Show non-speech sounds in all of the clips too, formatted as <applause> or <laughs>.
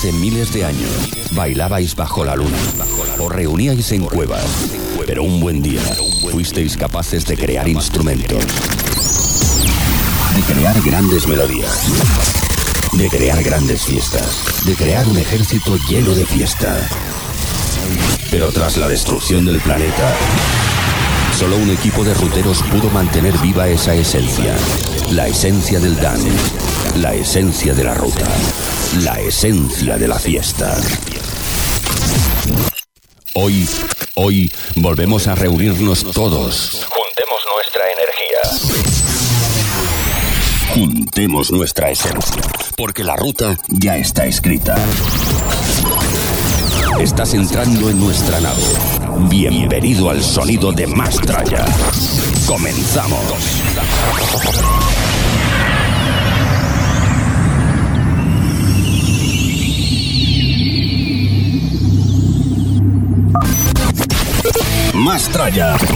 Hace miles de años bailabais bajo la luna o reuníais en cuevas, pero un buen día fuisteis capaces de crear instrumentos, de crear grandes melodías, de crear grandes fiestas, de crear un ejército lleno de fiesta. Pero tras la destrucción del planeta, solo un equipo de ruteros pudo mantener viva esa esencia, la esencia del dance, la esencia de la ruta, la esencia de la fiesta. Hoy, hoy volvemos a reunirnos todos. Juntemos nuestra energía. Juntemos nuestra esencia, porque la ruta ya está escrita. Estás entrando en nuestra nave. Bienvenido al sonido de Mastraya. Comenzamos.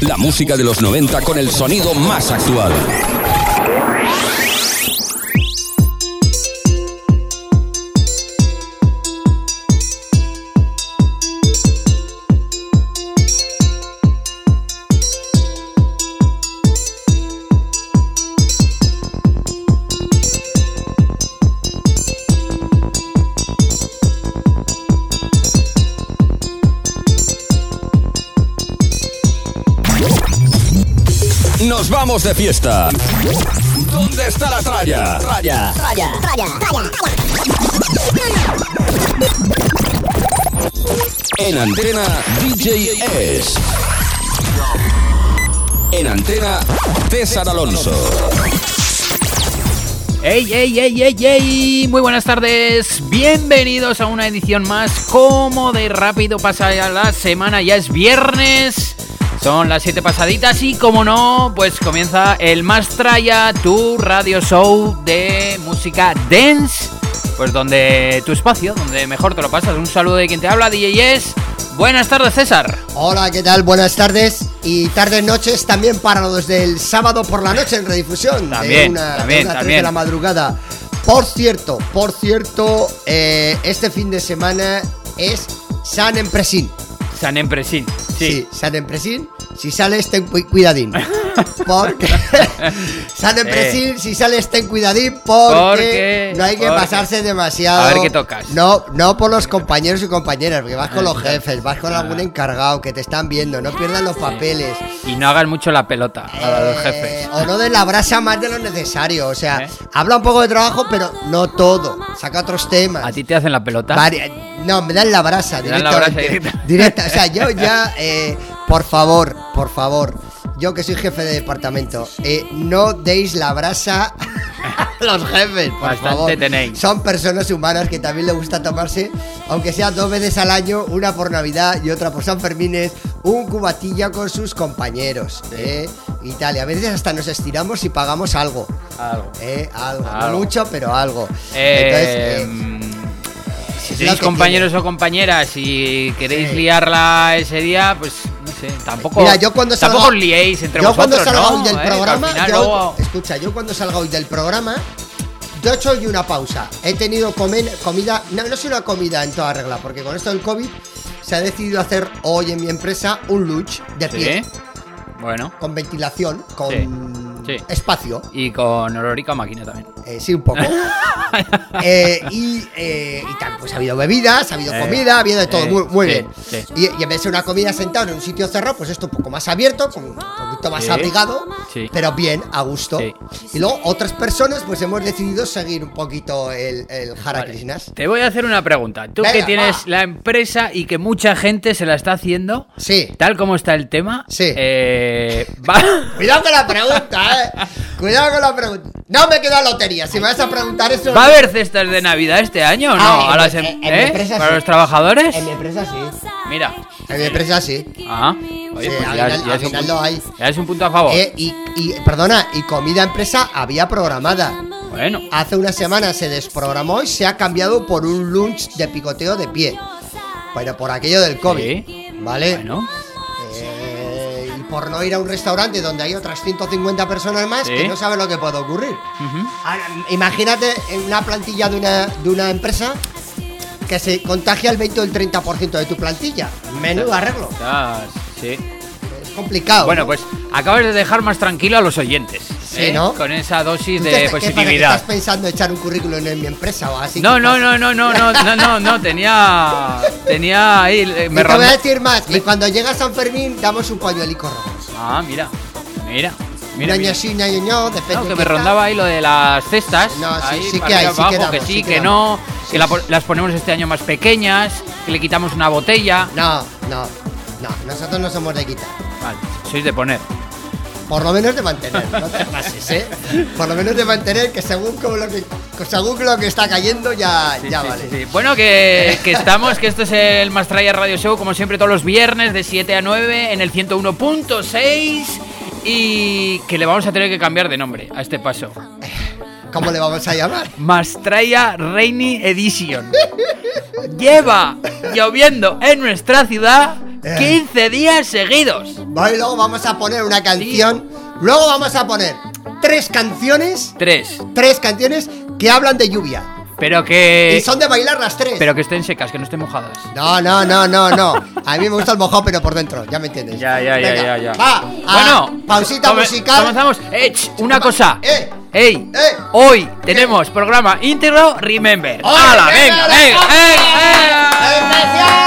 La música de los 90 con el sonido más actual. De fiesta. ¿Dónde está la tralla? Tralla. Raya, raya, En antena DJ es. En antena César Alonso. ¡Ey, ey, ey, ey, ey! Muy buenas tardes, bienvenidos a una edición más. Como de rápido pasa ya la semana, ya es viernes. Son las 7 pasaditas y como no, pues comienza el Mastraya, tu radio show de música dance. Pues donde tu espacio, donde mejor te lo pasas. Un saludo de quien te habla, DJ es. Buenas tardes, César. Hola, ¿qué tal? Buenas tardes y tardes noches también para los del sábado por la noche en redifusión. También, de una, también, de una también. de la madrugada. Por cierto, por cierto, eh, este fin de semana es San Empresín. San Empresín. Sí. San Empresín. Si sales, ten cu- cuidadín. <laughs> Porque. <laughs> San Empresín, si sales, ten cuidadín. Porque, Porque- no hay que porque- pasarse demasiado. A ver qué tocas. No, no por los compañeros y compañeras, porque vas con los Ah, jefes, vas con algún encargado que te están viendo, no pierdan los papeles. Y no hagas mucho la pelota a los Eh, jefes. O no den la brasa más de lo necesario. O sea, ¿Eh? habla un poco de trabajo, pero no todo. Saca otros temas. ¿A ti te hacen la pelota? Vari- no, me dan la brasa Te dan la brasa directamente. directa. Directa. O sea, yo <laughs> ya, eh, por favor, por favor, yo que soy jefe de departamento, eh, no deis la brasa a <laughs> los jefes, por Bastante favor. tenéis. Son personas humanas que también les gusta tomarse, aunque sea dos veces al año, una por Navidad y otra por San Fermines, un cubatilla con sus compañeros. Eh, y tal. Y a veces hasta nos estiramos y pagamos algo. Algo. Eh, algo. Algo. No mucho, pero algo. Entonces, eh, mm, si que compañeros tiene. o compañeras y queréis Sí. liarla ese día, pues sé, tampoco, Mira, yo cuando salga, tampoco os liéis entre yo vosotros, cuando salga ¿no? hoy del Eh, programa, final yo- luego- escucha, yo cuando salga hoy del programa, yo he hecho hoy una pausa. He tenido comen- comida, no, no es una comida en toda regla, porque con esto del COVID se ha decidido hacer hoy en mi empresa un lunch de pie, Sí. Bueno, con ventilación, con Sí, sí. espacio. y con olorica máquina también. Eh, sí, un poco. <laughs> Eh, y, eh, y tal, pues ha habido bebidas, ha habido Eh, comida, ha habido de todo, muy, muy bien. Y, y en vez de ser una comida sentada en un sitio cerrado, pues esto un poco más abierto, con un poquito más abrigado, sí. pero bien, a gusto. Sí. Y luego otras personas, pues hemos decidido seguir un poquito el, el Hare Vale. Krishnas. Te voy a hacer una pregunta. Tú que tienes va. la empresa y que mucha gente se la está haciendo, Sí. tal como está el tema, Sí. eh, <laughs> va... Cuidado con la pregunta, eh. Cuidado con la pregunta. No me queda lotería. Si me vas a preguntar eso. ¿Va a haber cestas de Navidad este año o no? Ah, en ¿A mi- las em- en- en mi ¿eh? empresa ¿Para sí. los trabajadores? En mi empresa sí. Mira. En mi empresa sí. Ah, oye, Sí, pues al ya, final- ya al es un final punto, lo hay. ya es un punto a favor. Eh, y, y, perdona, y comida empresa había programada. Bueno, Hace una semana se desprogramó y se ha cambiado por un lunch de picoteo de pie. Pero por aquello del COVID. Sí. ¿Vale? bueno. Por no ir a un restaurante donde hay otras 150 personas más Sí. que no saben lo que puede ocurrir. Ujú. Ahora, imagínate en una plantilla de una, de una empresa que se contagia el 20 o el 30% de tu plantilla. Menudo arreglo. Ah, sí. Complicado. Bueno, ¿no? pues acabas de dejar más tranquilo a los oyentes. Sí, ¿eh? ¿no? Con esa dosis ¿Tú de qué- qué pasa, positividad. ¿Estás pensando echar un currículum en mi empresa o así? No, ¿Qué no, no, no, no, no, no, no, no, tenía. Tenía ahí. eh, Y Me te voy a decir más, que cuando llega San Fermín damos un pañuelico rojo. Ah, mira, mira, mira. mira. sí, no, No, que me rondaba ahí lo de las cestas. No, sí, ahí sí que hay, arriba, sí abajo, que que sí, sí que que no, que la las ponemos este año más pequeñas, que le quitamos una botella. No, no, no, nosotros no somos de quitar. Vale, sois de poner. Por lo menos de mantener, no te pases, ¿eh? Por lo menos de mantener que según como lo que según lo que está cayendo ya, Sí, ya sí, vale. sí. Bueno, que, que estamos, que esto es el Mastraya Radio Show, como siempre, todos los viernes de 7 a 9 en el 101.6 y que le vamos a tener que cambiar de nombre a este paso. ¿Cómo le vamos a llamar? Mastraya Rainy Edition. Lleva lloviendo en nuestra ciudad 15 días seguidos. Vale, luego vamos a poner una canción. Luego vamos a poner tres canciones, Tres. tres canciones que hablan de lluvia. Pero que. Y son de bailar las tres. Pero que estén secas, que no estén mojadas. No, no, no, no, no. A mí me gusta el mojado, pero por dentro, ya me entiendes. Ya, ya, ya, Venga, ya, ya. Va, a- Bueno, pausita come- musical. Comenzamos. Eh, una cosa. eh, Ey, eh. hoy tenemos programa íntegro Remember. ¡Oye, ¡Hala, venga, venga, venga! venga! venga!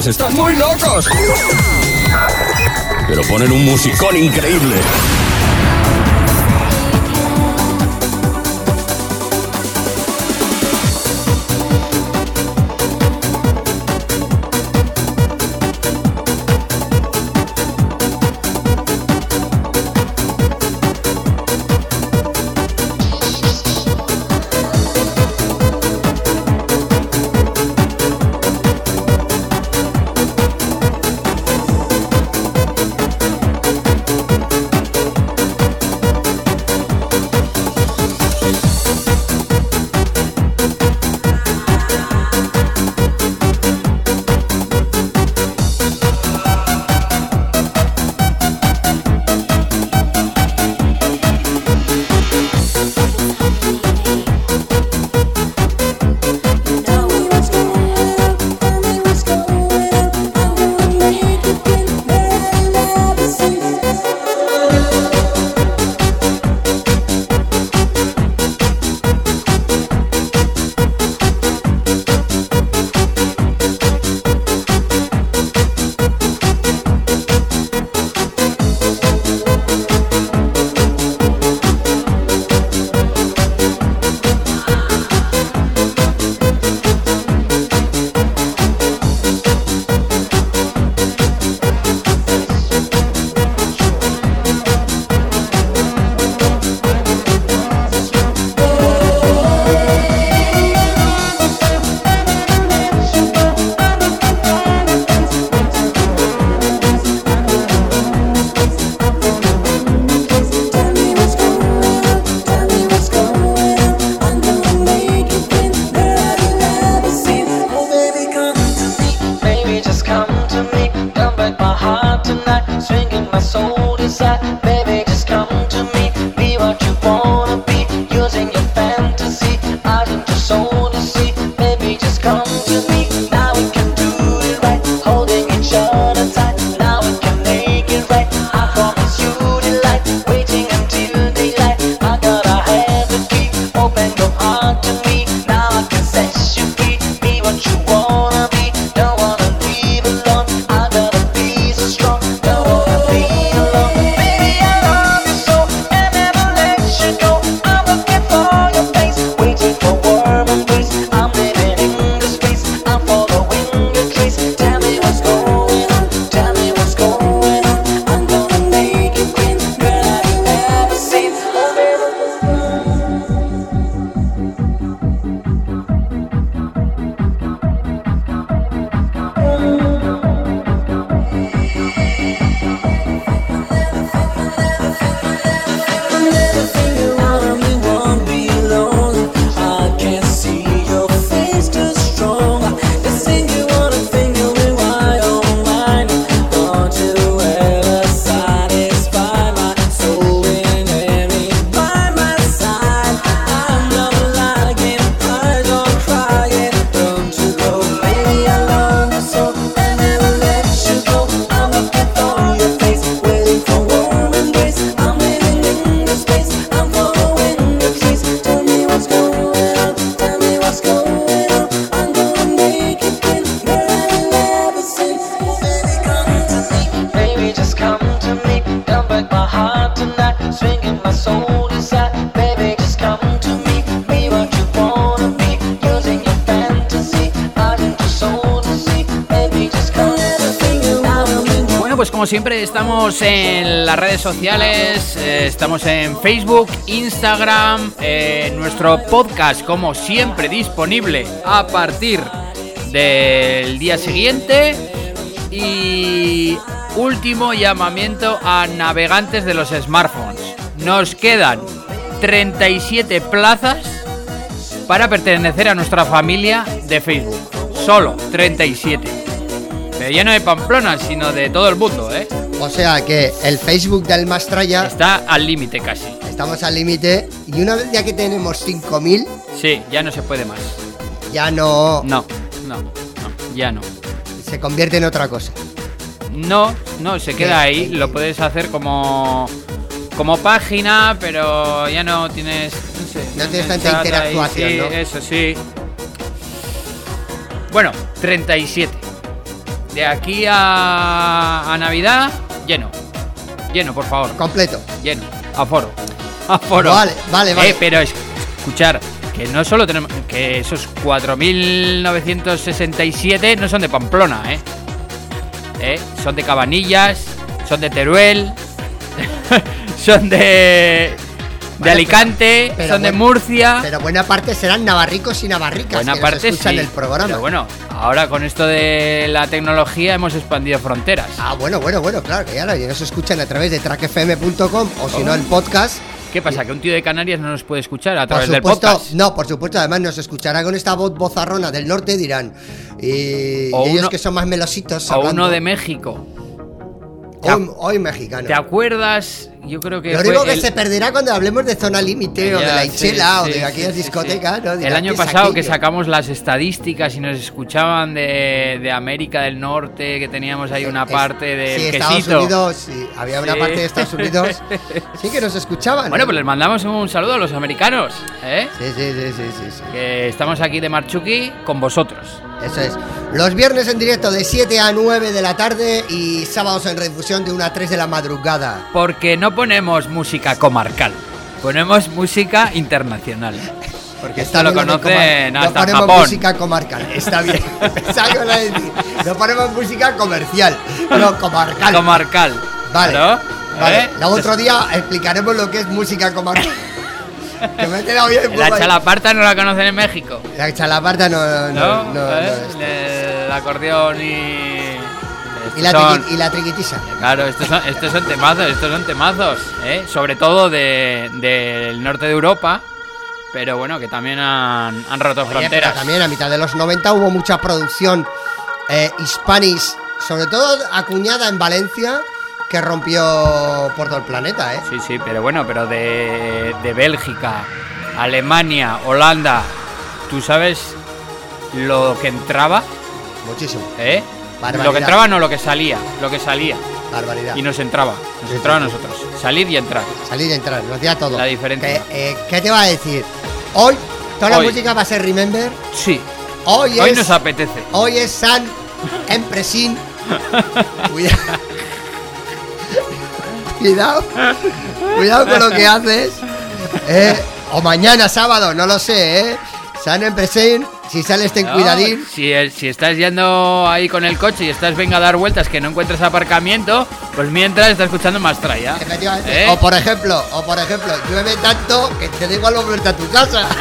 Están muy locos. En las redes sociales, eh, estamos en Facebook, Instagram, eh, nuestro podcast como siempre disponible a partir del día siguiente y último llamamiento a navegantes de los smartphones. Nos quedan 37 plazas para pertenecer a nuestra familia de Facebook. Solo 37. Pero ya no de Pamplona, sino de todo el mundo, ¿eh? O sea que el Facebook del Mastraya Está al límite casi. estamos al límite y una vez ya que tenemos 5000 Sí, ya no se puede más. ya no No, no, no, ya no. se convierte en otra cosa. No, no, se queda ¿Qué? ahí. ¿Qué? Lo puedes hacer como como página, pero ya no tienes no, sé, No tienes tanta ahí, interactuación, sí, ¿no? Eso sí. Bueno, 37. De aquí a, a Navidad, lleno. Por favor. Completo. Lleno. Aforo. Aforo. Vale, vale, vale. Eh, pero es, escuchar, que no solo tenemos. Que esos 4.967 no son de Pamplona, ¿eh? ¿Eh? Son de Cabanillas, son de Teruel, <laughs> son de. De Vale, Alicante, pero son de Murcia. Pero buena parte serán navarricos y navarricas Buena que parte escuchan sí. el programa. Pero bueno, ahora con esto de la tecnología hemos expandido fronteras. Ah, bueno, bueno, bueno, claro, que ya nos escuchan a través de trackfm.com o si no el podcast. ¿Qué pasa? ¿Que un tío de Canarias no nos puede escuchar a través del supuesto, podcast? no, por supuesto, además nos escuchará con esta voz bozarrona del norte dirán. Y, O y ellos uno- que son más melositos. O hablando. uno de México. Hoy, hoy mexicano. ¿Te acuerdas? Yo creo que. Lo único que el- se perderá cuando hablemos de zona límite o de la sí, Inchela o sí, de sí, aquellas sí, sí. discotecas, ¿no? El año ¿qué es pasado que sacamos las estadísticas y nos escuchaban de, de América del Norte, que teníamos ahí una Es- parte del sí, quesito. Estados Unidos, sí, había una Sí. parte de Estados Unidos. <laughs> Sí que nos escuchaban. Bueno, ¿eh? pues les mandamos un saludo a los americanos, ¿eh? Sí, sí, sí, sí, sí, sí. Que estamos aquí de Marchuki con vosotros. Eso es. Los viernes en directo de 7 a 9 de la tarde y sábados en redifusión de 1 a 3 de la madrugada. Porque no ponemos música comarcal, ponemos música internacional. Porque esto lo conocen comar- No hasta ponemos Japón. música comarcal. Está bien. <laughs> Decir. No ponemos música comercial. No, comarcal. Comarcal. Vale. Vale. ¿eh? Otro día explicaremos lo que es música comarcal. Que me he quedado bien. La chalaparta no la conocen en México. La chalaparta no. No, ¿No? no, no, ¿Eh? El acordeón y. y, la son- y la triquitisa. Claro, estos son, estos son temazos, estos son temazos, ¿eh? sobre todo de- del norte de Europa, pero bueno, que también han, han roto Oye, pero fronteras. también a mitad de los 90 hubo mucha producción eh, hispanish, sobre todo acuñada en Valencia, que rompió por todo el planeta, ¿eh? Sí, sí, pero bueno, pero de, de Bélgica, Alemania, Holanda, ¿tú sabes lo que entraba? Muchísimo. ¿Eh? Barbaridad. Lo que entraba no, lo que salía, lo que salía. Barbaridad. Y nos entraba, nos Sí, entraba a sí, sí. nosotros. Salir y entrar. Salir y entrar, lo hacía todo. La diferencia. Que, eh, ¿Qué te va a decir? Hoy, toda Hoy. la música va a ser Remember. Sí, Hoy, hoy es, nos apetece. hoy es San Empresín. <laughs> Cuidado. Cuidado. Cuidado con lo que haces. Eh, o mañana sábado, no lo sé, ¿eh? San Empresín. Si sales, ten No, cuidadín. Si, estás yendo ahí con el coche y estás venga a dar vueltas que no encuentras aparcamiento, pues mientras estás escuchando más traya. Efectivamente. ¿Eh? O por ejemplo, o por ejemplo, llueve tanto que te da igual volverte a tu casa. <laughs>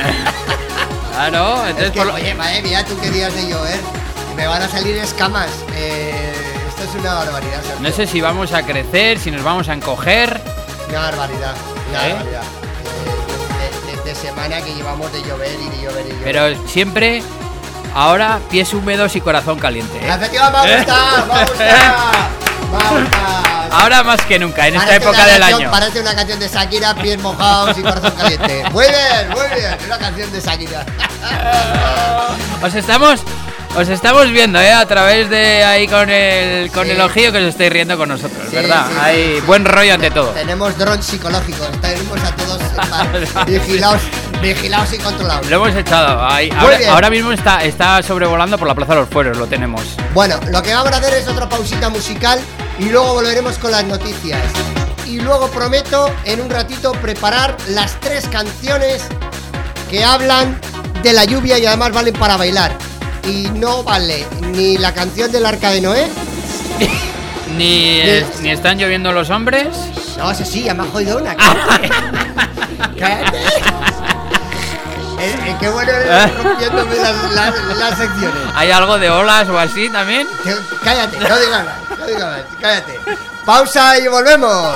Claro, Es entonces que, por lo- oye, madre mía, tú qué días de llover. Me van a salir escamas. Eh, es una barbaridad. Sergio. no sé si vamos a crecer, si nos vamos a encoger. Una barbaridad. Una ¿Eh? barbaridad. Eh, de, de- de semana que llevamos de llover y de llover y llover. Pero siempre, ahora, pies húmedos y corazón caliente. ¿eh? Efectivamente, va a ¿Eh? gustar, va a gustar. Va a gustar. Ahora más que nunca, en esta época del canción- año. Parece una canción de Shakira, pies mojados y corazón caliente. Muy bien, muy bien. Una canción de Shakira. Os estamos, os estamos viendo, ¿eh? A través de ahí con el, con Sí. el ojillo que os estáis riendo con nosotros, Sí, ¿verdad? sí, Hay buen rollo ante todo. Tenemos dron psicológico. Tenemos a todos <laughs> vigilados, vigilados y controlados. Lo hemos echado. Ahí, ahora mismo está, está sobrevolando por la Plaza de los Fueros, lo tenemos. Bueno, lo que vamos a hacer es otra pausita musical y luego volveremos con las noticias. Y luego prometo en un ratito preparar las tres canciones que hablan de la lluvia y además valen para bailar. Y no vale ni la canción del arca de Noé, <laughs> Ni, es- ni están lloviendo los hombres. No, eso sí, ya me ha jodido una. <laughs> Eh, eh, qué bueno eres rompiéndome las, las- las secciones. ¿Hay algo de olas o así también? Cállate, no digas nada, no digas nada, cállate. Pausa y volvemos.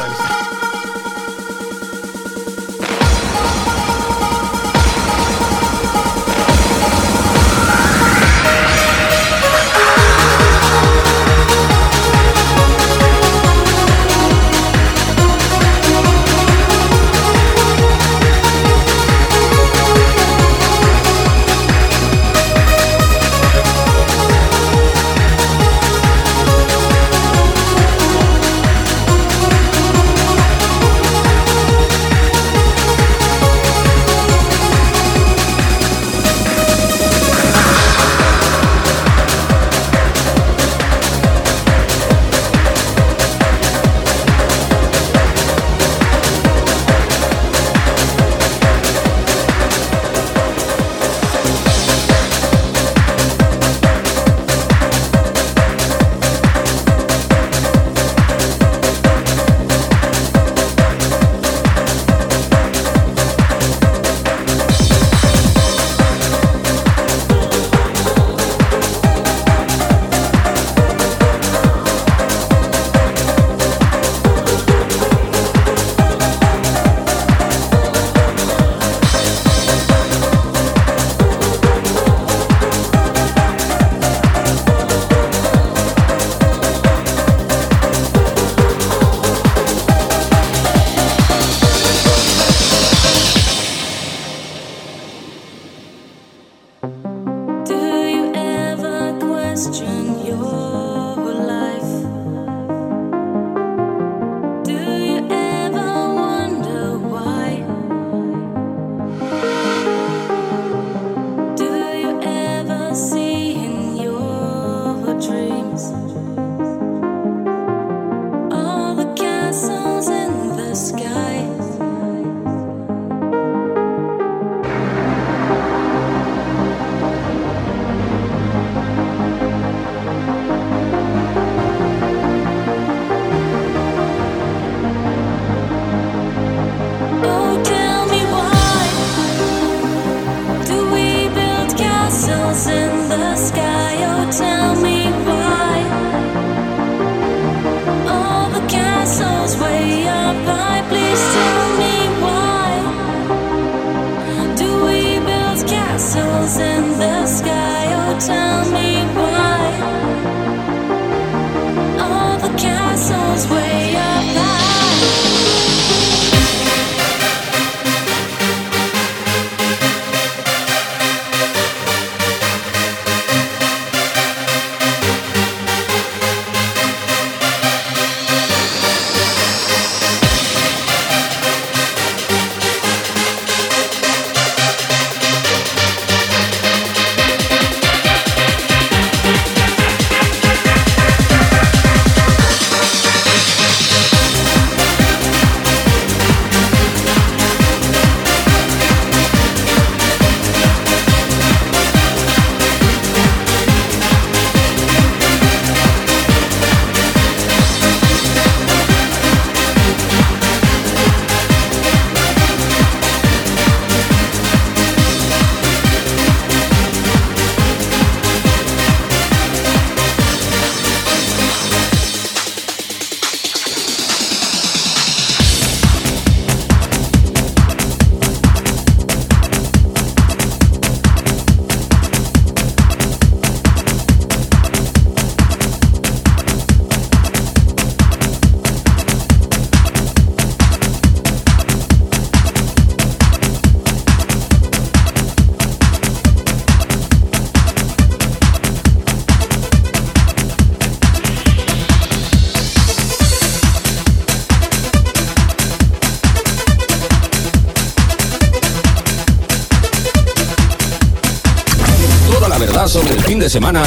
Semana,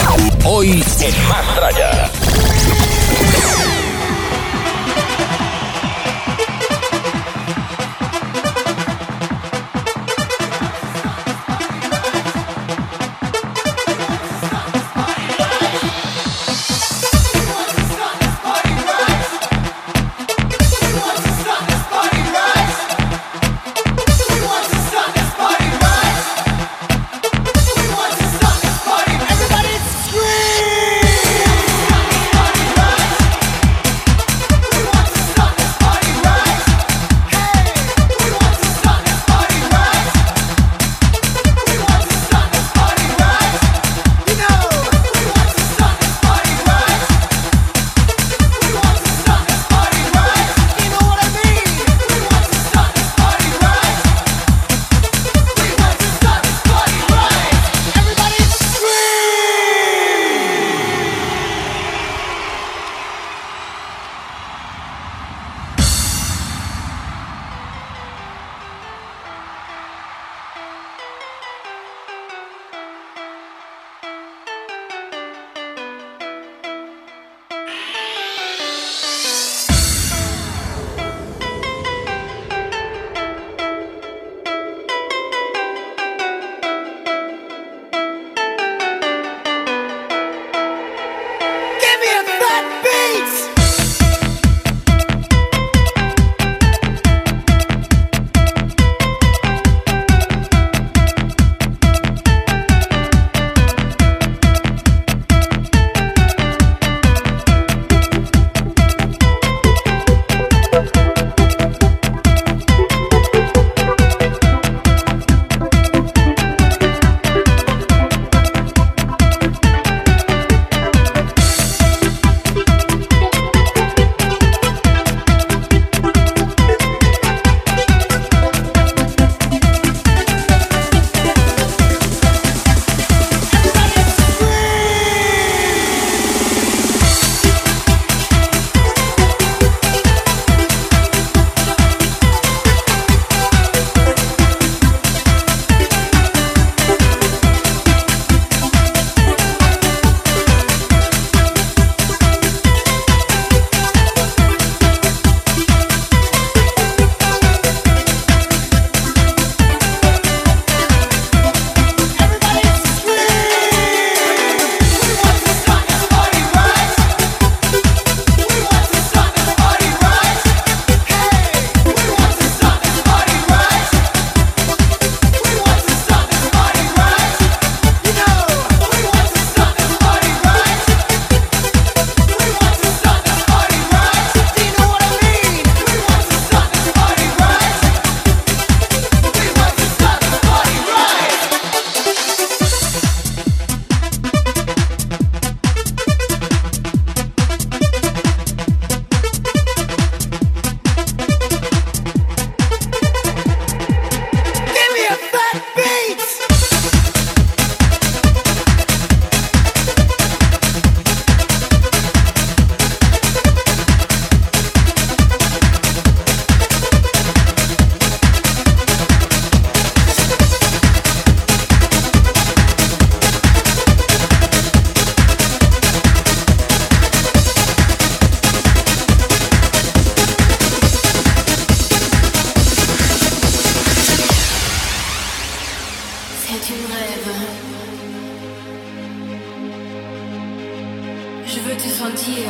Je veux te sentir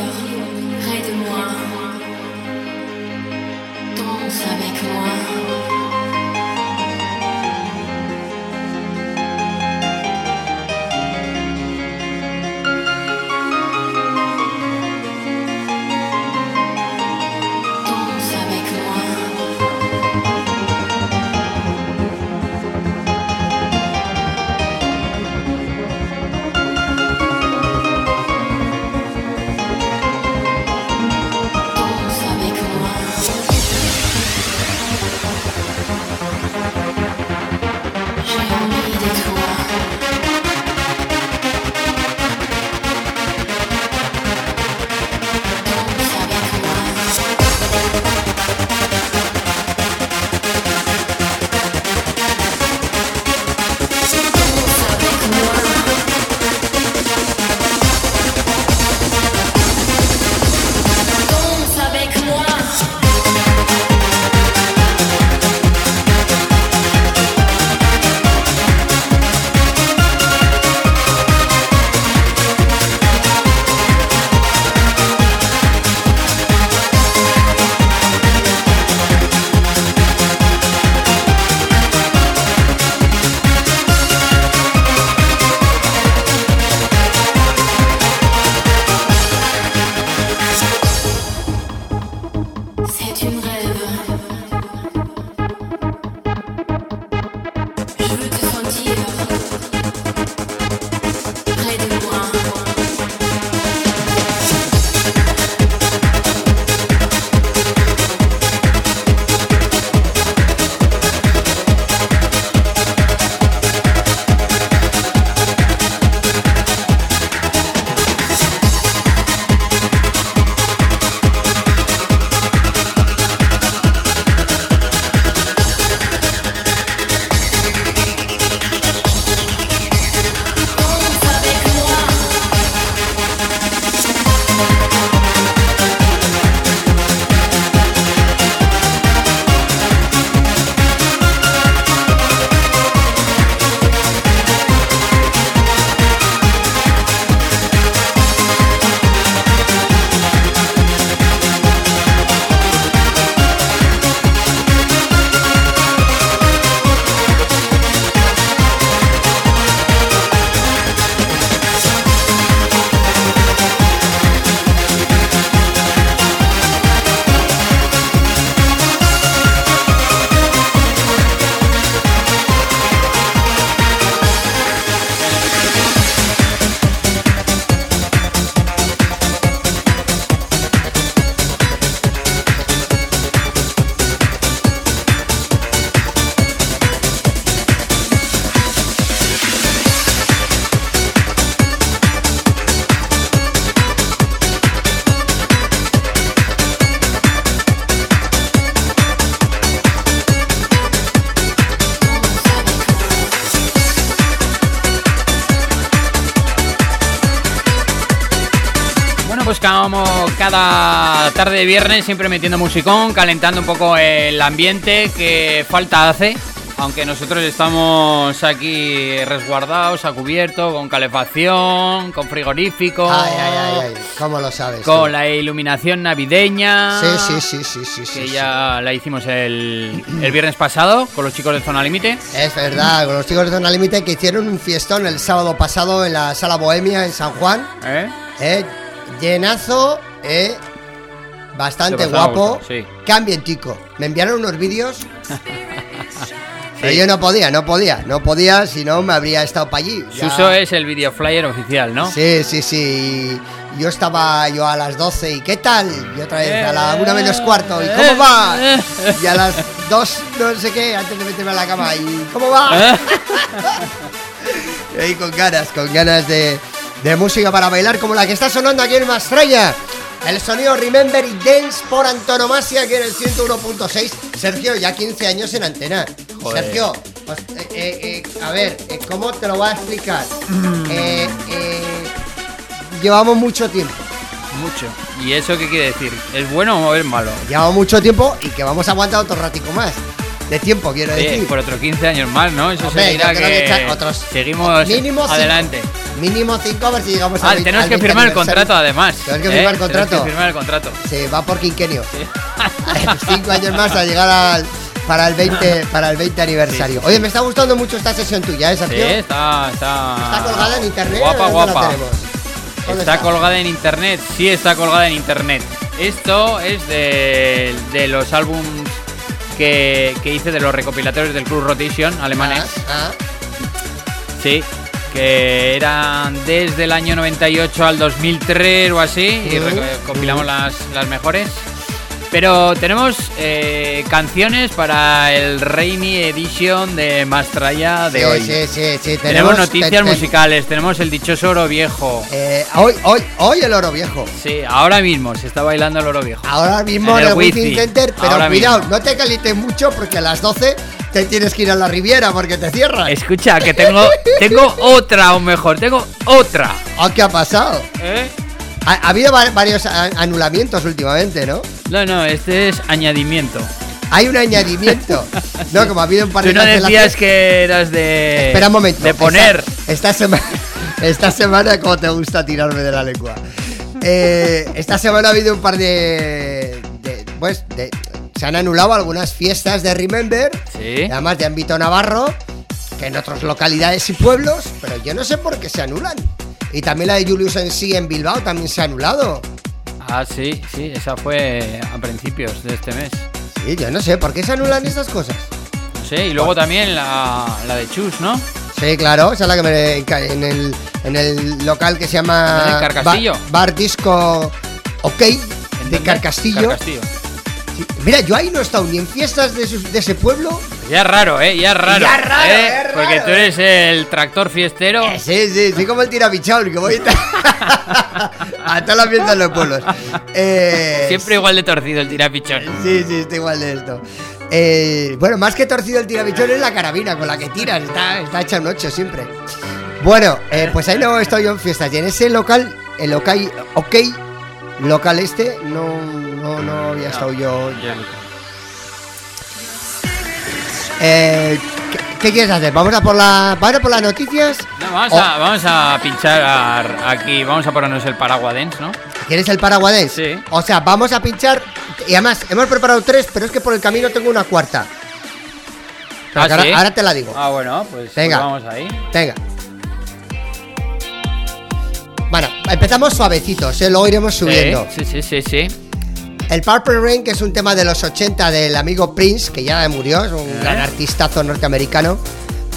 près de moi. Danse avec moi. Como cada tarde de viernes, siempre metiendo musicón, calentando un poco el ambiente que falta hace. Aunque nosotros estamos aquí resguardados, a cubierto, con calefacción, con frigorífico, Ay, ay, ay, ay. ¿Cómo lo sabes? con tú? la iluminación navideña. Sí, sí, sí, sí, sí. sí, Que sí. ya la hicimos el, el viernes pasado con los chicos de Zona Límite. Es verdad, con los chicos de Zona Límite que hicieron un fiestón el sábado pasado en la Sala Bohemia en San Juan. ¿eh? Eh, llenazo, eh, bastante guapo. sí. Qué ambientico. Me enviaron unos vídeos. <laughs> Pero yo no podía, no podía, no podía, si no me habría estado para allí. Ya- Suso es el video flyer oficial, ¿no? Sí, sí, sí. Yo estaba yo a las 12 y ¿qué tal? Y otra vez a la una menos cuarto. ¿Y cómo va? Y a las 2 no sé qué, antes de meterme a la cama. ¿Y cómo va? <laughs> <laughs> Y con ganas, con ganas de, de música para bailar como la que está sonando aquí en Mastraya. El sonido Remember y Dance por antonomasia aquí en el 101.6. Sergio, ya 15 años en antena. Joder. Sergio, pues, eh, eh, eh, a ver, eh, ¿cómo te lo voy a explicar? Eh, eh, llevamos mucho tiempo. Mucho. ¿Y eso qué quiere decir? ¿Es bueno o es malo? Llevamos mucho tiempo y que vamos a aguantar otro ratico más. De tiempo, quiero Sí, decir. por otros 15 años más, ¿no? Eso Hombre, significa yo creo que que otros- seguimos mínimo cinco. adelante. Mínimo 5 a ver si llegamos Ah, al tenemos al que 20 firmar el contrato además. Tenemos que ¿eh? firmar el Tenemos contrato. que firmar el contrato. Sí, va por quinquenio. <laughs> Cinco años más a llegar al, para el 20 para el 20 aniversario. Sí, sí, Oye, me está gustando mucho esta sesión tuya, ¿eh, Sí, Sergio? está, está. ¿Está colgada en internet? Guapa, ¿Dónde la guapa. tenemos? ¿Dónde Está colgada en internet, sí está colgada en internet. Esto es de, de los álbums que, que hice de los recopilatorios del Club Rotation alemanes. Ah, ah. Sí, que eran desde el año 98 al 2003 o así, y Ujú, recopilamos las, las mejores. Pero tenemos eh, canciones para el Rainy Edition de Mastraya de sí, hoy. Sí, sí, sí. Tenemos, noticias te- te- musicales, tenemos el dichoso oro viejo. eh, hoy, hoy, hoy el oro viejo. Sí, ahora mismo se está bailando el oro viejo. Ahora mismo En en el el Wifi Wifi. Center, pero Ahora cuidado, mismo. no te calientes mucho porque a las 12 te tienes que ir a la Riviera porque te cierran. Escucha, que tengo, <laughs> tengo otra, o mejor, tengo otra. Ah, ¿Qué ha pasado? ¿Eh? Ha, ha habido va- varios anulamientos últimamente, ¿no? No, no, este es añadimiento. Hay un añadimiento. <laughs> no, como ha habido un par de Tú no decías que eras de. Espera un momento. De poner. Esta, esta semana, esta semana, como te gusta tirarme de la lengua. Eh, esta semana ha habido un par de, de- pues, de- se han anulado algunas fiestas de Remember, Sí. además de ámbito navarro, que en otras localidades y pueblos, pero yo no sé por qué se anulan. Y también la de Julius en sí en Bilbao también se ha anulado. Ah, sí, sí, esa fue a principios de este mes. Sí, yo no sé por qué se anulan estas cosas. No sé, y luego también la, la de Chus, ¿no? Sí, claro, esa es la que me en el, en el local que se llama. Bar, Bar Disco OK ¿En de? Carcastillo. Carcastillo. Mira, yo ahí no he estado ni en fiestas de, su- de ese pueblo. Ya es raro, ¿eh? Ya es raro. Ya es raro, ¿eh? raro. Porque tú eres el tractor fiestero. Eh, sí, sí, sí, como el tirapichón, que voy a todas las fiestas de los pueblos. Eh, Siempre igual de torcido el tirapichón. Sí, sí, está igual de esto. Eh, bueno, más que torcido el tirapichón es la carabina con la que tiras, está, está hecha un 8 siempre. Bueno, eh, pues ahí no estoy yo en fiestas. Y en ese local, el local, ok, local este, no, no, no había estado yo. Eh, ¿qué, qué quieres hacer? ¿Vamos a por, la, ¿vamos a por las noticias? No, vamos, O- a, vamos a pinchar a- aquí, vamos a ponernos el paraguas dance, ¿no? ¿Quieres el paraguadés? Sí. O sea, vamos a pinchar. Y además, hemos preparado tres, pero es que por el camino tengo una cuarta. ¿Ah, ahora, sí? ahora te la digo. Ah, bueno, pues, Venga. pues vamos ahí. Venga. Bueno, empezamos suavecitos, ¿eh? luego iremos subiendo. Sí, sí, sí, sí. sí. El Purple Rain, que es un tema de los 80 del amigo Prince, que ya murió, es un Eh. gran artistazo norteamericano.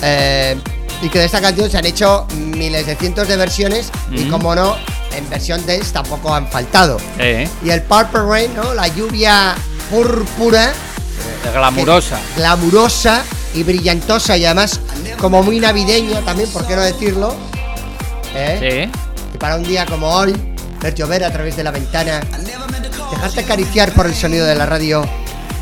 eh, y que de esta canción se han hecho miles de cientos de versiones. Y Mm. como no, en versión dance tampoco han faltado. Eh, Y el Purple Rain, ¿no? La lluvia púrpura, glamurosa. glamurosa y brillantosa y además como muy navideña también, ¿por qué no decirlo? ¿Eh? Sí. Y para un día como hoy, ver llover a través de la ventana, dejarte acariciar por el sonido de la radio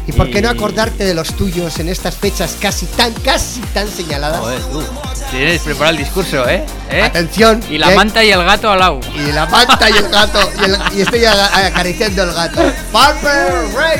y por qué no acordarte de los tuyos en estas fechas casi tan, casi tan señaladas. Joder, tú. Tienes preparado el discurso, ¿eh? ¿Eh? Atención. Y la que- manta y el gato al lado. Y la manta y el gato. Y, el- y estoy acariciando el gato. <laughs> Rain.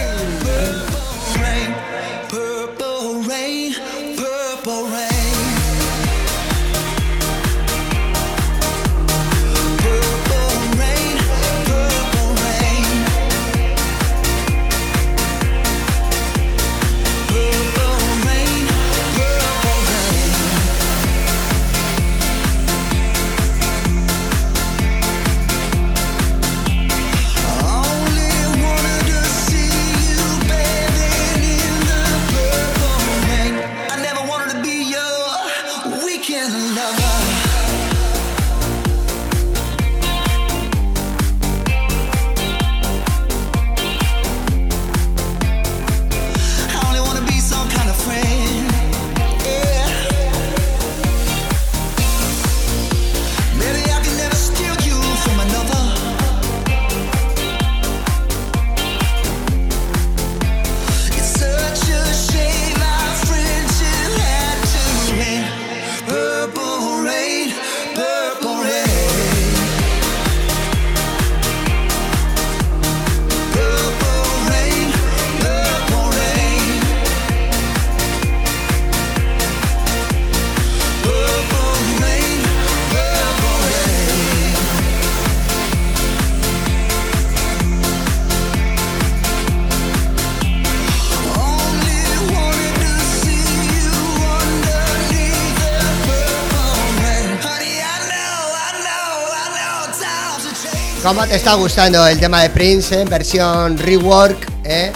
¿Cómo te está gustando el tema de Prince en versión rework? eh?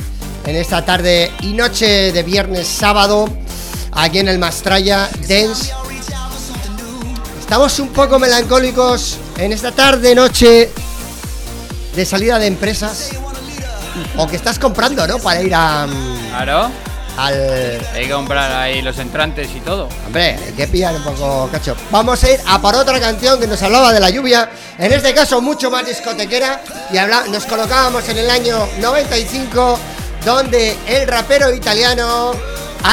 En esta tarde y noche de viernes sábado, aquí en el Mastraya Dance. Estamos un poco melancólicos en esta tarde, noche de salida de empresas. O que estás comprando, ¿no? Para ir a, mm, Claro. Al, Hay que comprar ahí los entrantes y todo. Hombre, hay que pillar un poco cacho. Vamos a ir a por otra canción que nos hablaba de la lluvia, en este caso mucho más discotequera, y habla- nos colocábamos en el año 95, donde el rapero italiano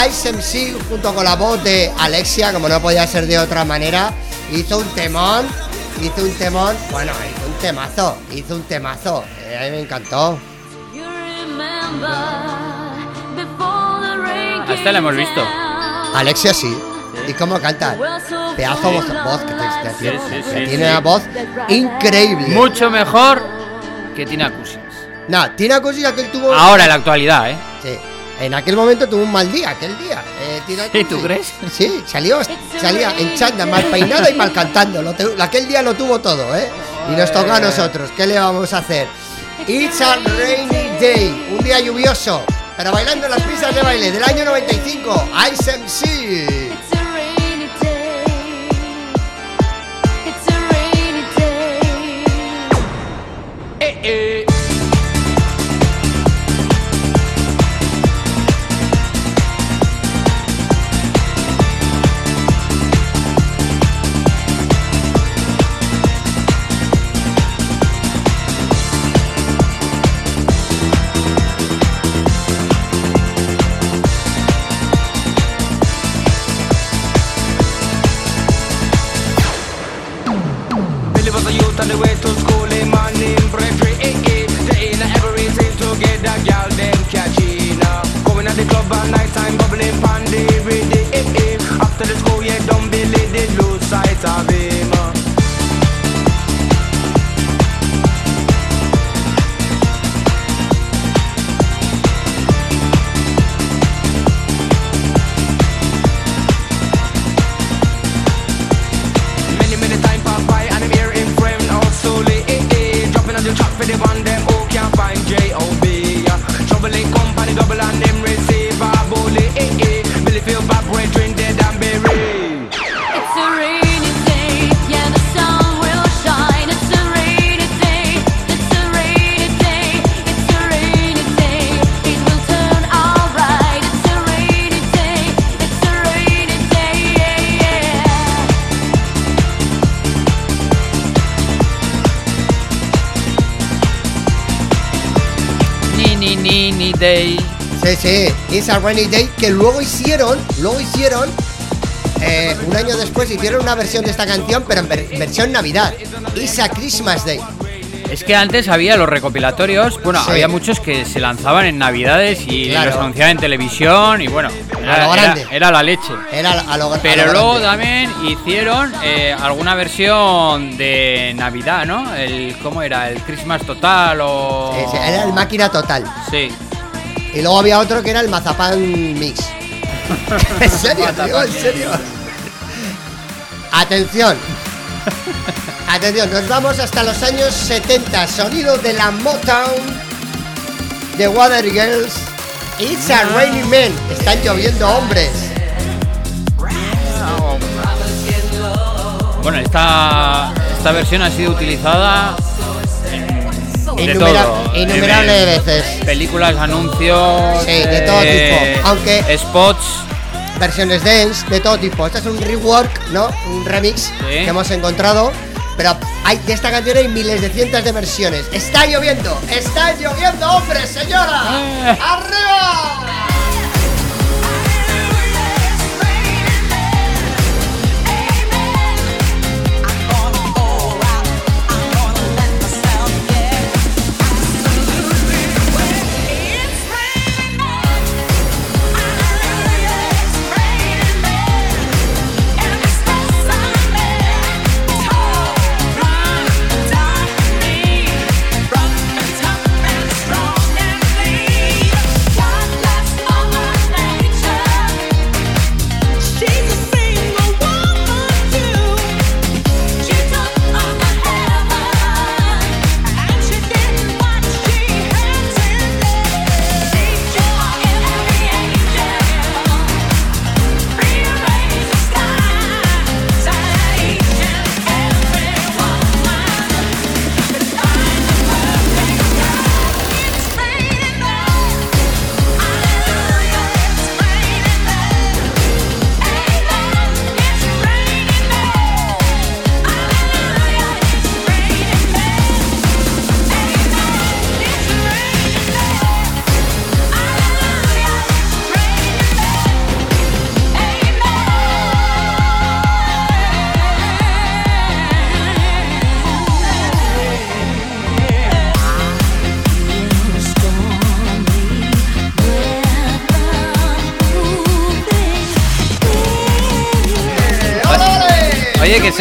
Ice MC, junto con la voz de Alexia, como no podía ser de otra manera, hizo un temón, hizo un temón, bueno, hizo un temazo, hizo un temazo, eh, a mí me encantó. You remember the rain A esta la hemos visto. Alexia sí, ¿y cómo canta? Pedazo voz, voz que, te- Sí, sí, que sí, tiene sí. una voz increíble. Mucho mejor que Tina Cousins. No, Tina Cousins aquel tuvo. Ahora, en la actualidad, ¿eh? Sí. En aquel momento tuvo un mal día, aquel día. Eh, Tina ¿Sí, tú crees? Sí, salió, salía en chanda, mal peinada y mal cantando. Lo te- aquel día lo tuvo todo, ¿eh? Y nos toca a nosotros. ¿Qué le vamos a hacer? It's a rainy day, un día lluvioso, pero bailando las pistas de baile del año 95, Ice MC. It's a a Rainy Day que luego hicieron, luego hicieron, eh, un año después hicieron una versión de esta canción, pero en ver- versión Navidad. It's a Christmas Day. Es que antes había los recopilatorios, bueno, Sí. había muchos que se lanzaban en Navidades y Claro. los anunciaban en televisión y bueno, era, lo era- grande. era la leche. Era a lo, a lo Pero luego grande. también hicieron eh, alguna versión de Navidad, ¿no? El ¿cómo era? El Christmas total o Sí, sí, era el máquina total. Sí. Y luego había otro que era el mazapán mix. <laughs> ¿En serio, tío? ¿En serio? Atención. Atención, nos vamos hasta los años 70. Sonido de la Motown de Water Girls. It's a Rainy Man. Están lloviendo hombres. Bueno, esta esta versión ha sido utilizada Innumera- todo. innumerables veces. Películas, anuncios, Sí, de todo eh, tipo. Aunque- spots. Versiones dance, de todo tipo. Este es un rework, ¿no? Un remix que hemos encontrado. Pero hay, de esta canción hay miles de cientos de versiones. ¡Está lloviendo! ¡Está lloviendo, hombre, señora! Eh. ¡Arriba!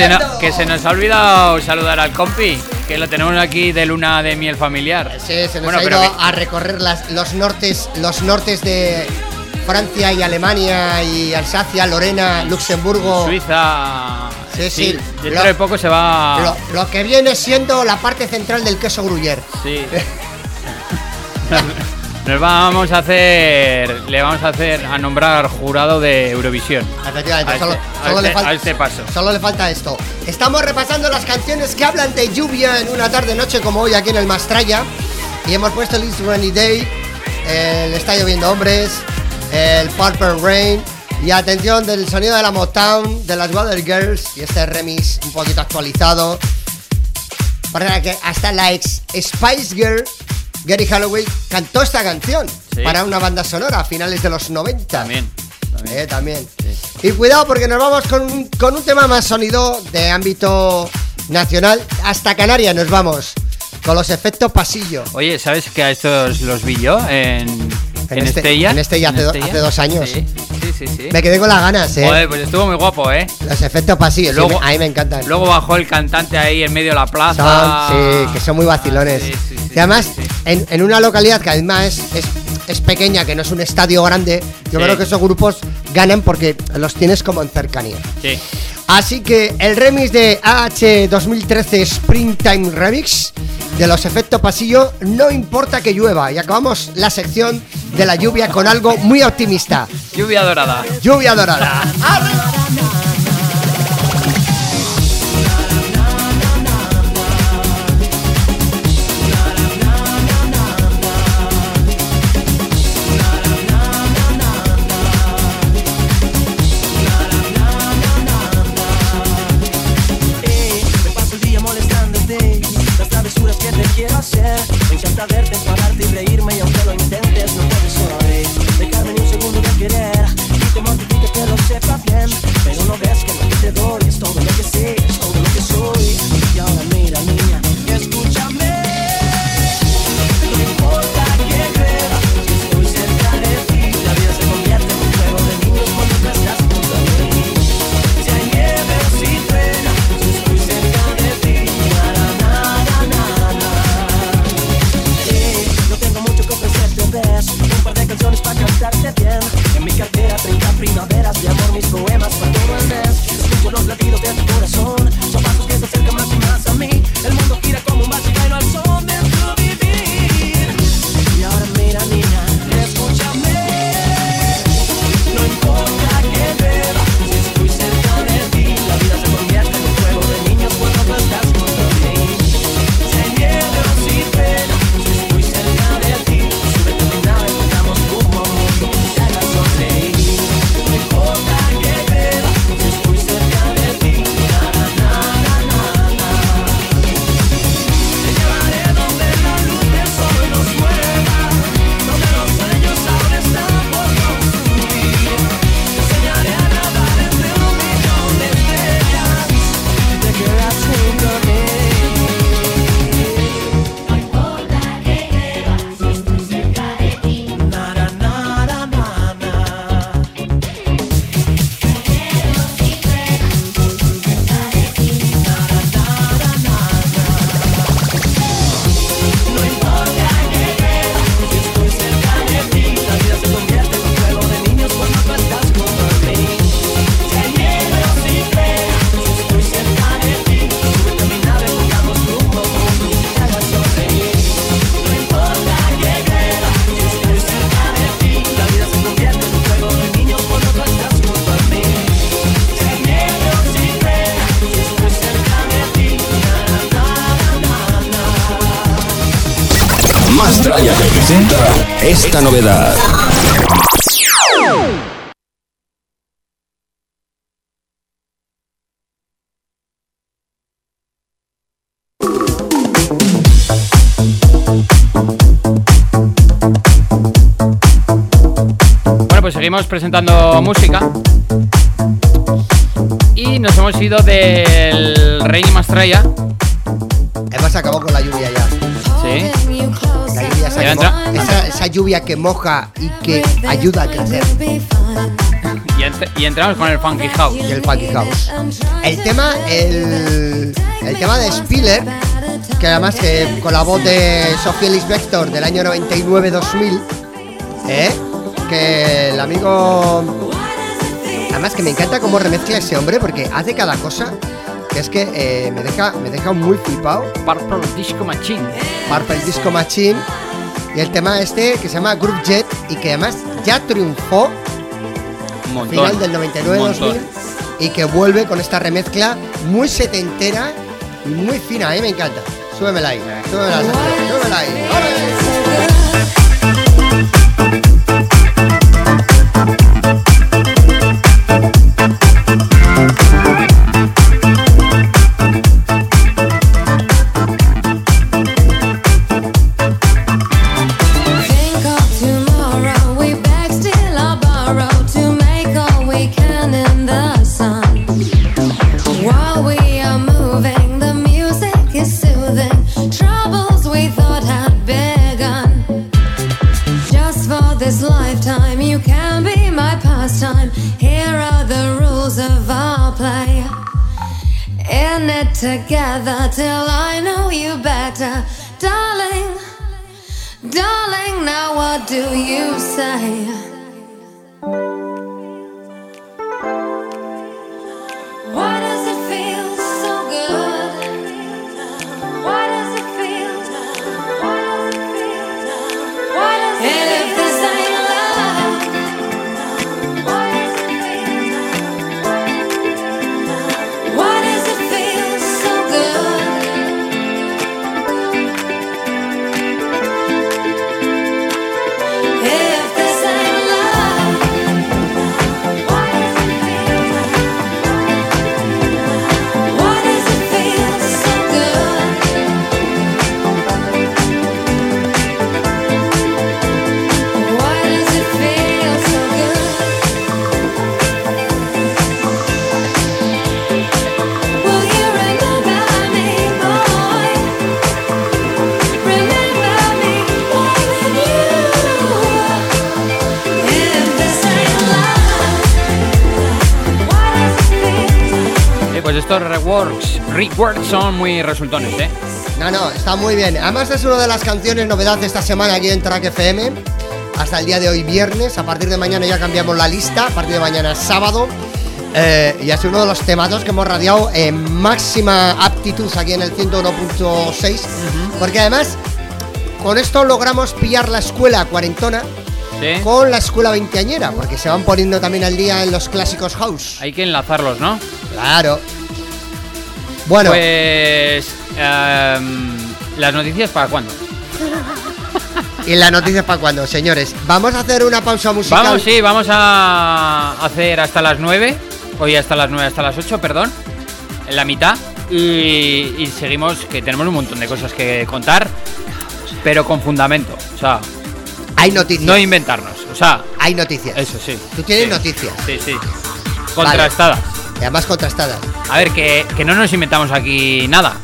Se, no- Estupendo. que se nos ha olvidado saludar al compi, que lo tenemos aquí de luna de miel familiar. Sí, se nos Bueno, ha pero ido que- a recorrer las- los nortes, los nortes de Francia y Alemania y Alsacia, Lorena, Luxemburgo. Suiza. Sí, sí. Dentro Lo- de poco se va. Lo, lo que viene siendo la parte central del queso gruyere. Sí. <laughs> <laughs> Nos vamos a hacer. Le vamos a hacer a nombrar jurado de Eurovisión. Efectivamente, A solo, este- a solo le este- falta, a este paso. Solo le falta esto. Estamos repasando las canciones que hablan de lluvia en una tarde noche como hoy aquí en el Mastraya. Y hemos puesto el It's Rainy Day, el Está lloviendo hombres, el Purple Rain. Y atención del sonido de la Motown, de las Water Girls y este remix un poquito actualizado. Para que hasta la ex Spice Girl, Gary Holloway, cantó esta canción Sí. para una banda sonora a finales de los 90. También. también. Eh, también. Y cuidado porque nos vamos con, un- con un tema más sonido de ámbito nacional. Hasta Canarias nos vamos. Con los efectos pasillo. Oye, ¿sabes que a estos los vi yo en, en, En este- Estella? en Estella hace do- hace dos años. Sí, sí, sí. sí. Me quedé con las ganas, eh. Joder, pues estuvo muy guapo, ¿eh? Los efectos pasillo, sí, Luego- me- a mí me encantan. Luego bajó el cantante ahí en medio de la plaza. Son, sí, que son muy vacilones. Sí, sí, sí, y además. En, en una localidad que además es, es, es pequeña, que no es un estadio grande, yo Sí. creo que esos grupos ganan porque los tienes como en cercanía. Sí. Así que el remix de AH 2013 Springtime Remix de los efectos pasillo, no importa que llueva. Y acabamos la sección de la lluvia con algo muy optimista. Lluvia dorada. Lluvia dorada. Eh, <laughs> novedad. Bueno, pues seguimos presentando música. Que moja y que ayuda a crecer. Y ent- y entramos con el Funky House. y el Funky House. El tema, el, el tema de Spiller, que además que con la voz de Sofía Lisbector del año 99-2000, ¿eh? que el amigo... Además que me encanta cómo remezcla ese hombre porque hace cada cosa que es que eh, me, deja, me deja muy flipado. Purple Disco Machine. Purple Disco Machine y el tema este que se llama Group Jet y que además ya triunfó Un montón. final del Un 99-2000 montón. y que vuelve con esta remezcla muy setentera y muy fina, a mí me encanta. Súbemela ahí, súbemela, súbemela ahí. Darling. Darling, now what do you say? Estos reworks, reworks son muy resultones, ¿eh? No, no, está muy bien. Además es una de las canciones novedad de esta semana aquí en Track FM. Hasta el día de hoy viernes. A partir de mañana ya cambiamos la lista. A partir de mañana es sábado. Eh, y ha sido uno de los temados que hemos radiado en máxima aptitud aquí en el 101.6. Porque además, con esto logramos pillar la escuela cuarentona Sí. con la escuela veinteañera. Porque se van poniendo también al día en los clásicos house. Hay que enlazarlos, ¿no? Claro. Bueno, Pues. em, ¿Las noticias para cuándo? y la noticia para cuando, señores. Vamos a hacer una pausa musical. Vamos, sí, vamos a hacer hasta las 9. Hoy hasta las 9, hasta las 8, perdón. En la mitad. Y, y seguimos, que tenemos un montón de cosas que contar. Pero con fundamento. O sea, Hay noticias. no inventarnos. O sea, Hay noticias. eso sí. Tú tienes Sí. noticias. Sí, sí. Contrastadas. Y además contrastadas. A ver, que, que no nos inventamos aquí nada.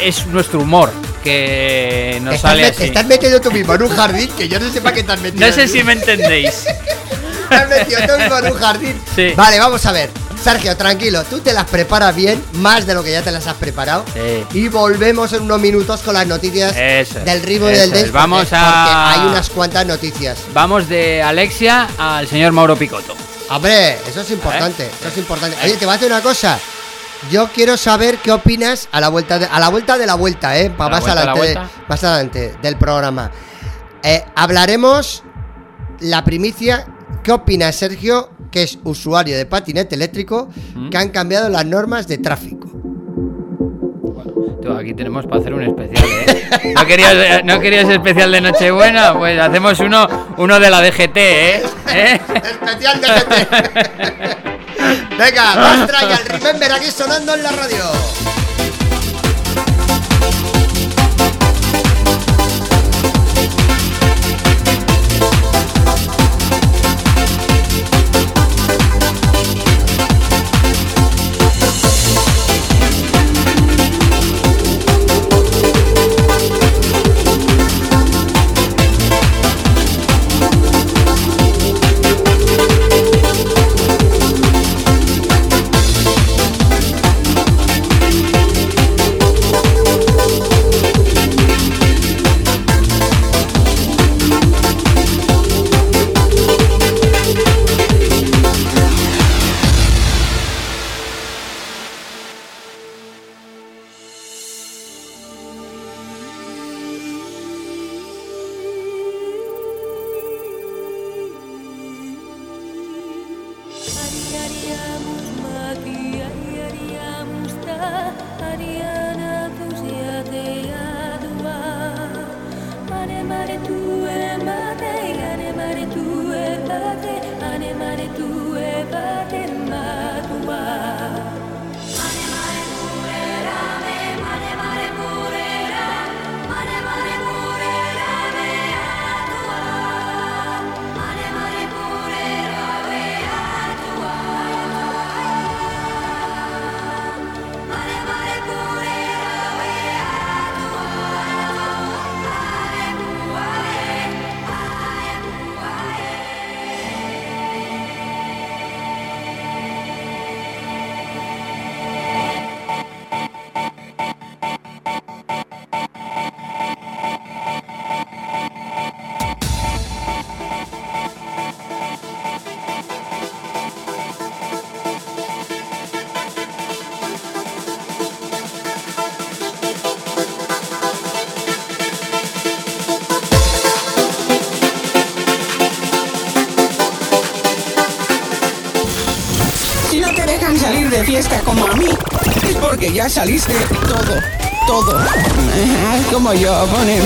Es nuestro humor que nos estás, sale met- así. estás metido tú mismo en un jardín que yo no sé para qué estás metido. No sé si me entendéis. <laughs> Estás metido tú mismo en un jardín. Sí. Vale, vamos a ver. Sergio, tranquilo, tú te las preparas bien, más de lo que ya te las has preparado. Sí. Y volvemos en unos minutos con las noticias Eso del ritmo y eso del dance. es. Vamos porque- a- porque hay unas cuantas noticias. Vamos de Alexia al señor Mauro Picotto. Hombre, eso es importante, eso es importante. Oye, te voy a decir una cosa. Yo quiero saber qué opinas a la vuelta de, a la vuelta de la vuelta, eh, para A la más vuelta de la adelante, vuelta. más adelante del programa. Eh, hablaremos la primicia. ¿Qué opina Sergio, que es usuario de patinete eléctrico, ¿Mm? que han cambiado las normas de tráfico? Tú, aquí tenemos para hacer un especial, ¿eh? ¿No querías, ¿No querías especial de Nochebuena? Pues hacemos uno, uno de la DGT, ¿eh? ¿Eh? Especial de GT. <laughs> Venga, Bastra y al Remember aquí sonando en la radio. Saliste todo, todo. Como yo, poner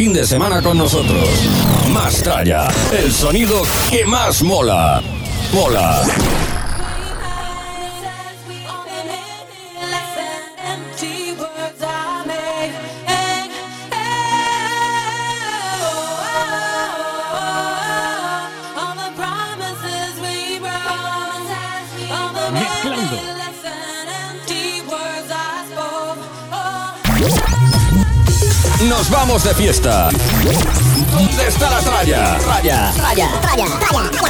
fin de semana con nosotros. Más tralla, el sonido que más mola. Mola. Nos vamos de fiesta. ¿Dónde está la tralla? Tralla. All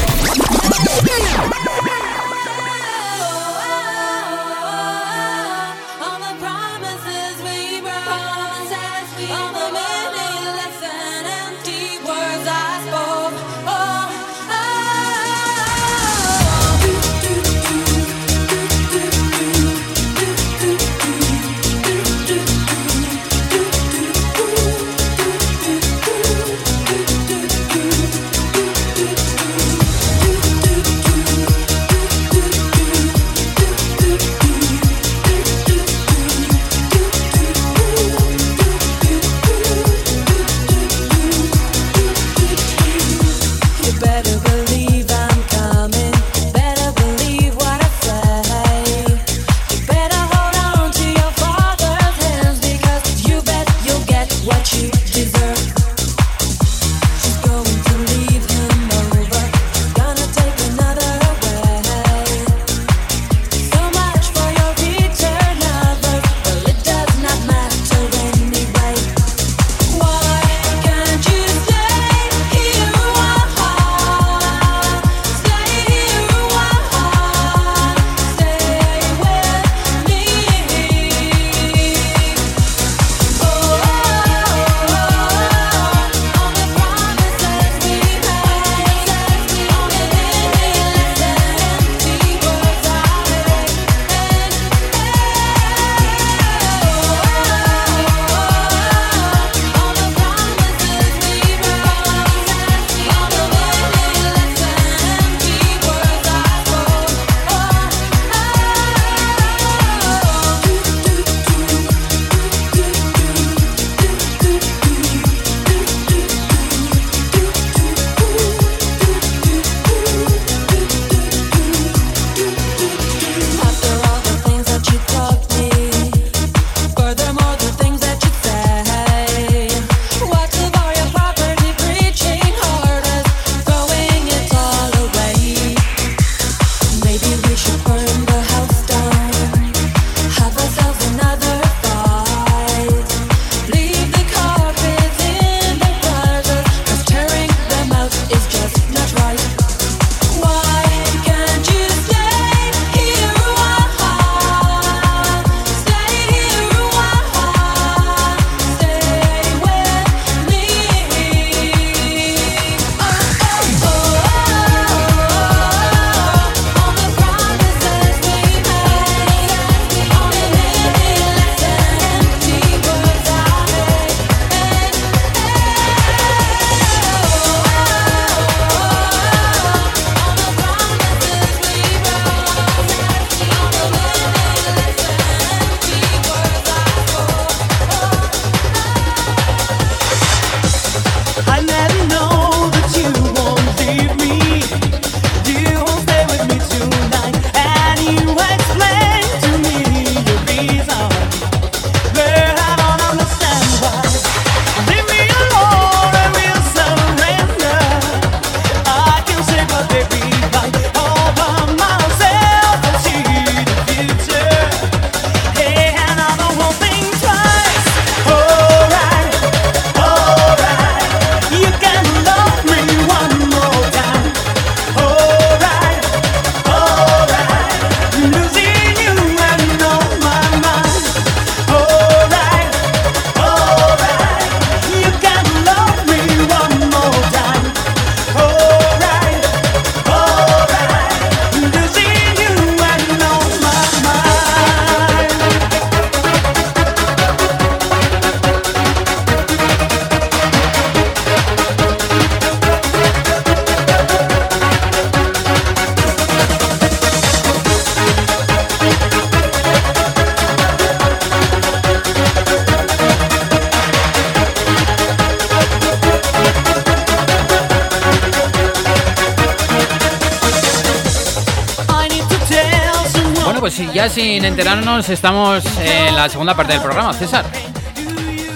enterarnos estamos en la segunda parte del programa, César.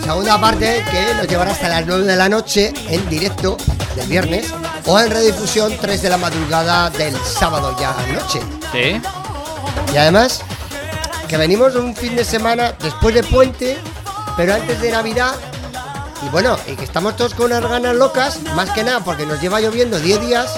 Segunda parte que nos llevará hasta las 9 de la noche en directo del viernes o en redifusión 3 de la madrugada del sábado ya noche. Sí. Y además, que venimos un fin de semana después de puente, pero antes de Navidad. Y bueno, y que estamos todos con unas ganas locas, más que nada porque nos lleva lloviendo 10 días.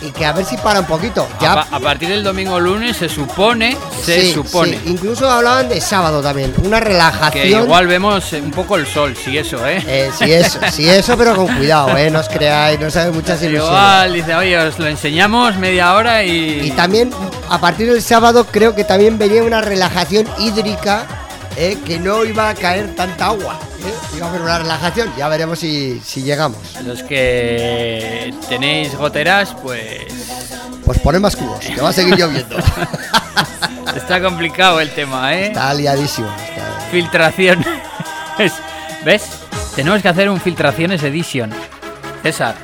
Y que a ver si para un poquito. A, Ya, pa- a partir del domingo lunes se supone, se Sí, supone sí, Incluso hablaban de sábado también. Una relajación. que igual vemos un poco el sol, si eso, ¿eh? Eh, sí eso, <laughs> sí eso, pero con cuidado, eh, no os creáis, no sabéis muchas ilusiones. Igual dice, oye, os lo enseñamos media hora y. Y también, a partir del sábado, creo que también venía una relajación hídrica, eh, que no iba a caer tanta agua. eh, Iba a haber una relajación, ya veremos si, si llegamos. Los que tenéis goteras, pues. Pues poner más cubos, que va a seguir lloviendo. <laughs> Está complicado el tema, ¿eh? Está liadísimo. está- Filtración. <laughs> ¿Ves? Tenemos que hacer un Filtraciones Edition. César.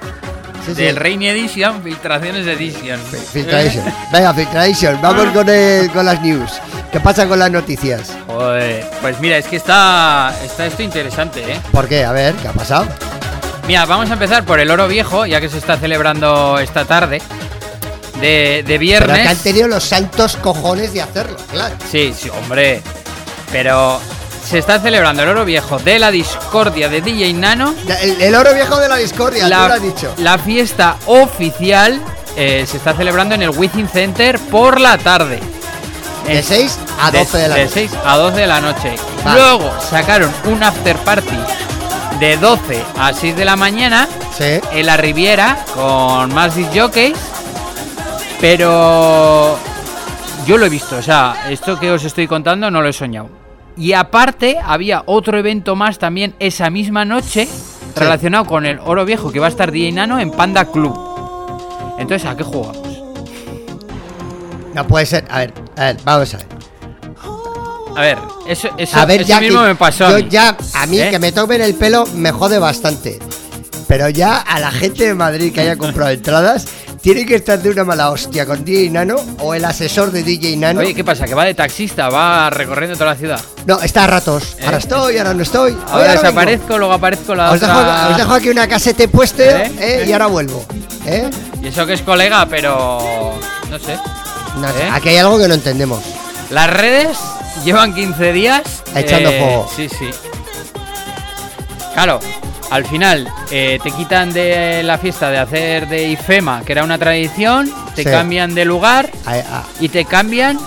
Sí, sí. Del Rainy Edition, Filtraciones Edition. Filtration. Venga, Filtration, vamos con, el- con las news. ¿Qué pasa con las noticias? Joder, pues mira, es que está, está esto interesante, ¿eh? ¿Por qué? A ver, ¿qué ha pasado? Mira, vamos a empezar por el Oro Viejo, ya que se está celebrando esta tarde. De, de Pero viernes. que han tenido los santos cojones de hacerlo, claro. Sí, sí, hombre. Pero se está celebrando el Oro Viejo de la discordia de DJ Nano. El, el oro viejo de la discordia, tú lo La, has dicho. la fiesta oficial eh, se está celebrando en el Within Center por la tarde. De 6 a 12 de, la de noche. 6 a 12 de la noche. Vale. Luego sacaron un after party de 12 a 6 de la mañana Sí. en la Riviera con más jockeys. Pero yo lo he visto, o sea, esto que os estoy contando no lo he soñado. Y aparte, había otro evento más también esa misma noche relacionado con el Oro Viejo que va a estar DJ Nano en Panda Club. Entonces, ¿a qué jugamos? No puede ser. A ver, a ver, vamos a ver. A ver, eso, eso, A ver, eso ya mismo me pasó. yo mí. ya, a mí ¿Eh? que me tomen el pelo me jode bastante. Pero ya a la gente de Madrid que haya comprado entradas, tiene que estar de una mala hostia con DJ Nano o el asesor de DJ Nano. Oye, ¿qué pasa? ¿Que va de taxista? ¿Va recorriendo toda la ciudad? No, está a ratos. Ahora estoy, ahora no estoy. Ahora vengo. desaparezco, luego aparezco la Os dejo, otra... os dejo aquí una casete puesta ¿Eh? ¿eh? y ahora vuelvo. ¿eh? Y eso que es colega, pero... No sé. No ¿Eh? Aquí hay algo que no entendemos. Las redes llevan 15 días eh, Echando fuego. Sí, sí. Claro, al final eh, te quitan de la fiesta de hacer de IFEMA, que era una tradición, te Sí. cambian de lugar y te cambian.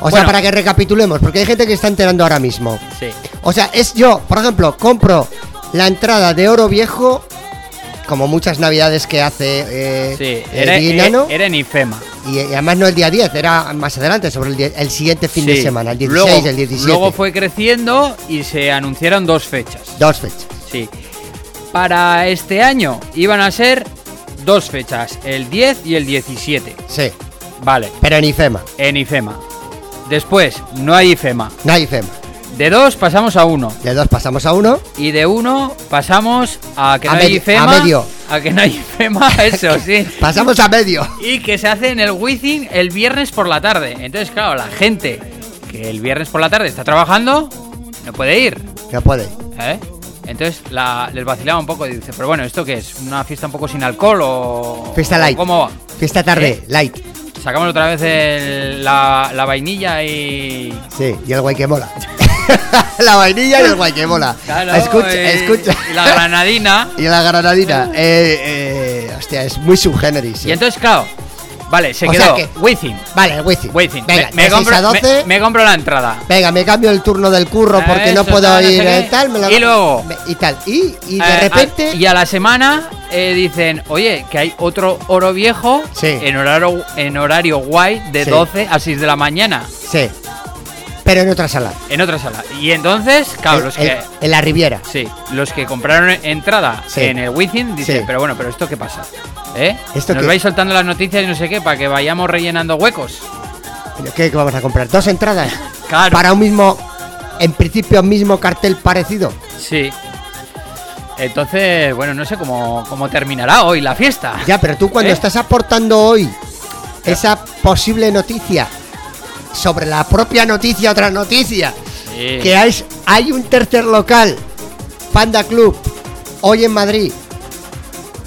O sea, para que recapitulemos, porque hay gente que está enterando ahora mismo. Sí. O sea, es yo, por ejemplo, compro la entrada de oro viejo, como muchas navidades que hace eh, Sí, era, era en IFEMA. Y, y además no el día 10, era más adelante, sobre el, die- el siguiente fin de semana, el 16, luego, el 17. Luego fue creciendo y se anunciaron dos fechas. Dos fechas. Sí. Para este año iban a ser dos fechas, el 10 y el 17. Sí, Vale, pero en IFEMA. en IFEMA. Después, no hay IFEMA. No hay IFEMA. De dos pasamos a uno. De dos pasamos a uno. Y de uno pasamos a que A no hay IFEMA. a medio. A que no hay <laughs> IFEMA, <laughs> eso sí. Pasamos a medio. Y que se hace en el Within el viernes por la tarde. Entonces, claro, la gente que el viernes por la tarde está trabajando, no puede ir. No puede. ¿eh? Entonces la, les vacilaba un poco y dice, pero bueno, ¿esto qué es? ¿Una fiesta un poco sin alcohol o...? Fiesta o light. ¿Cómo va? Fiesta tarde, ¿Eh? light. Sacamos otra vez el- la, la vainilla y... Sí, y el guay que mola. <laughs> <laughs> la vainilla y el guay que mola. Claro, escucha, escucha. y la granadina. <laughs> y la granadina. Eh, eh, hostia, es muy subgéneris. Y entonces, claro, vale, se O quedó que- Within. Vale, Wizzing. Within. Venga, me, de me 6 compro, a 12. me- me compro la entrada. Venga, me cambio el turno del curro porque no puedo tal, no sé ir eh, tal. me lo- Y luego- Y tal. Y, y de Eh, repente. a- y a la semana eh, dicen, oye, que hay otro oro viejo Sí. en, horario, en horario guay de Sí. 12 a 6 de la mañana Sí. Pero en otra sala. en otra sala. Y entonces, claro, los que... en, en la Riviera. Sí, los que compraron entrada Sí. en el Within dicen, Sí. pero bueno, pero ¿esto qué pasa? ¿Eh? ¿Esto Nos qué? vais soltando las noticias y no sé qué, para que vayamos rellenando huecos. ¿Qué, qué vamos a comprar? ¿Dos entradas? <laughs> Claro. Para un mismo. En principio, mismo cartel parecido. Sí. Entonces, bueno, no sé cómo, cómo terminará hoy la fiesta. Ya, pero tú cuando ¿Eh? estás aportando hoy esa posible noticia sobre la propia noticia otra noticia. Sí. Que hay, hay un tercer local, Panda Club, hoy en Madrid.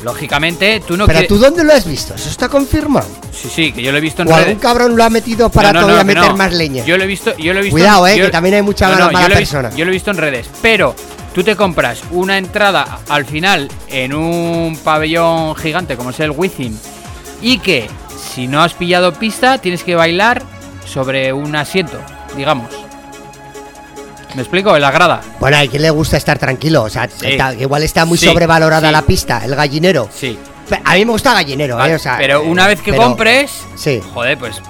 Lógicamente, tú no Pero tú dónde lo has visto? ¿Eso está confirmado? Sí, sí, que yo lo he visto en ¿O redes. algún cabrón lo ha metido para No, no, todavía no, meter más leña? Yo lo he visto, yo lo he visto. Cuidado, eh, yo- que también hay mucha mala, no, mala yo lo he visto- persona. yo lo he visto en redes, pero tú te compras una entrada al final en un pabellón gigante como es el Wizzing y que si no has pillado pista tienes que bailar sobre un asiento, digamos. ¿Me explico? En la grada. Bueno, hay quien le gusta estar tranquilo. O sea, está- igual está muy Sí, sobrevalorada sí. la pista, el gallinero. Sí. A mí me gusta gallinero, Vale, ¿eh? O sea, pero una vez que pero- compres, Sí, joder, pues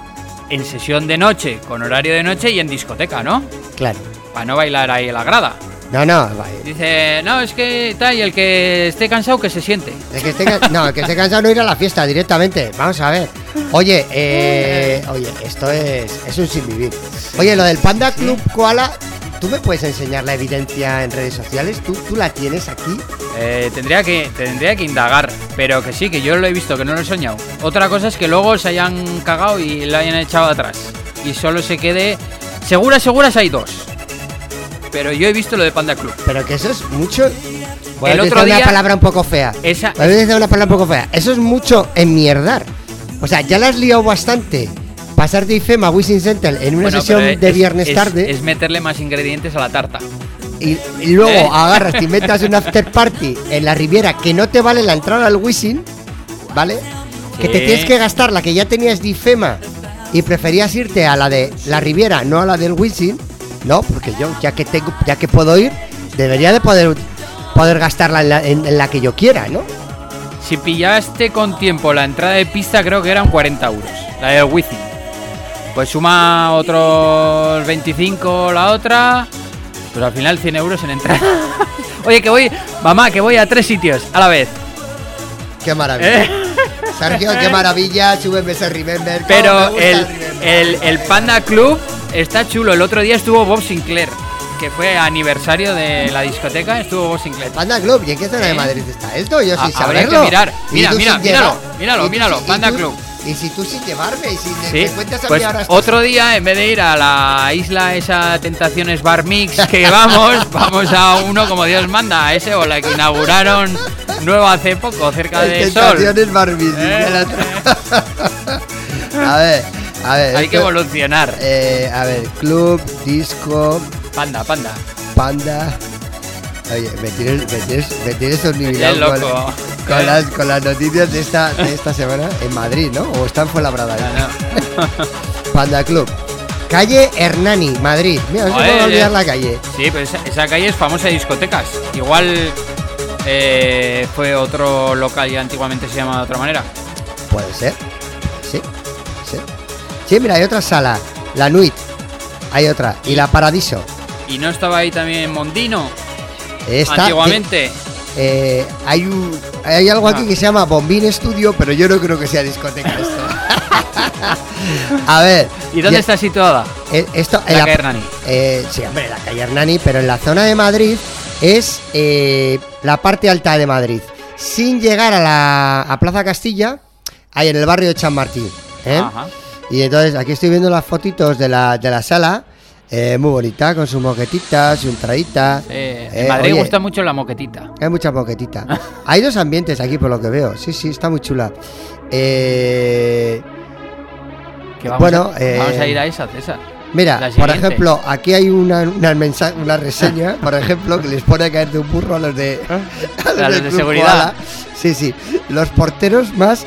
en sesión de noche, con horario de noche y en discoteca, ¿no? claro. Para no bailar ahí en la grada. No, no, Dice, no, es que tal, y el que esté cansado que se siente. el que esté, no, el que esté cansado no ir a la fiesta directamente. Vamos a ver. Oye, eh, oye, esto es, es un sin vivir. Oye, lo del Panda Club Koala, ¿tú me puedes enseñar la evidencia en redes sociales? ¿Tú, tú la tienes aquí? Eh, tendría, que, tendría que indagar, pero que sí, que yo lo he visto, que no lo he soñado. Otra cosa es que luego se hayan cagado y lo hayan echado atrás. Y solo se quede... Seguras, seguras hay dos. Pero yo he visto lo de Panda Club. Pero que eso es mucho. Voy a El otro una día- palabra un poco fea. Esa- Voy a utilizar una palabra un poco fea. Eso es mucho enmierdar. O sea, ya la has liado bastante. Pasar de IFEMA a Wishing Center en una Bueno, sesión de es- viernes es- tarde Es meterle más ingredientes a la tarta. y, y luego ¿Eh? agarras, <laughs> te inventas un after party en la Riviera que no te vale la entrada al Wishing, ¿vale? Que te tienes que gastar la que ya tenías de IFEMA y preferías irte a la de la Riviera, no a la del Wishing, no, porque yo ya que tengo, ya que puedo ir, debería de poder poder gastarla en la, en- en la que yo quiera, ¿no? Si pillaste con tiempo la entrada de pista, creo que eran 40 euros. La del Wizzing. Pues suma otros 25 la otra. Pues al final 100 euros en entrada. <laughs> Oye, que voy, mamá, que voy a tres sitios a la vez. Qué maravilla. ¿eh? Sergio, qué maravilla, <laughs> súbeme ese Remember. Pero el, Remember. el, el Panda Club está chulo. El otro día estuvo Bob Sinclair, que fue aniversario de la discoteca. Estuvo Bob Sinclair. Panda Club, ¿y en qué zona de ¿Eh? Madrid está esto? Yo Ha- sin habría que saberlo. mirar. Mira, mira, míralo, míralo, míralo, Panda Club. Y si tú sin llevarme, y si Sí, me cuentas a pues mí ahora estás- otro día en vez de ir a la isla esa Tentaciones Bar Mix que <laughs> vamos, vamos a uno como Dios manda, a ese o la que inauguraron nuevo hace poco cerca <laughs> de Sol. Tentaciones Eh. ya la tra- <laughs> a ver, a ver. Hay que evolucionar. eh, a ver, club, disco, Panda, panda. panda. Oye, me tienes, me tienes, me tienes con, con Eh. <laughs> las, con las noticias de esta, de esta semana en Madrid, ¿no? O está en Fuenlabrada. Ya, no. <laughs> Panda Club. Calle Hernani, Madrid. Mira, no se puede olvidar eh. la calle. Sí, pero esa, esa calle es famosa de discotecas. Igual eh, fue otro local y antiguamente se llamaba de otra manera. Puede ser. Sí, sí. Sí, mira, hay otra sala. La Nuit. Hay otra. Y la Paradiso. Y no estaba ahí también Mondino, antiguamente. eh, hay, un, hay algo aquí Ah. que se llama Bombín Studio, pero yo no creo que sea discoteca esto. <laughs> A ver. ¿Y dónde ya- está situada? eh, esto, en La calle Hernani. eh, sí, hombre, la calle Hernani, pero en la zona de Madrid es eh, la parte alta de Madrid. Sin llegar a la a Plaza Castilla, ahí en el barrio de Chamartín. ¿eh? Ajá. Y entonces aquí estoy viendo las fotitos de la, de la sala. eh, muy bonita, con su moquetita, su entradita. Eh, Eh, en Madrid oye, gusta mucho la moquetita. Hay mucha moquetita. <laughs> Hay dos ambientes aquí por lo que veo. Sí, sí, está muy chula. Eh, vamos, Bueno, a, eh, vamos a ir a esa, César. mira, por ejemplo, aquí hay una, una, una reseña, <laughs> por ejemplo, que les pone a caer de un burro a los de, a A los de seguridad. Koala. Sí, sí. Los porteros más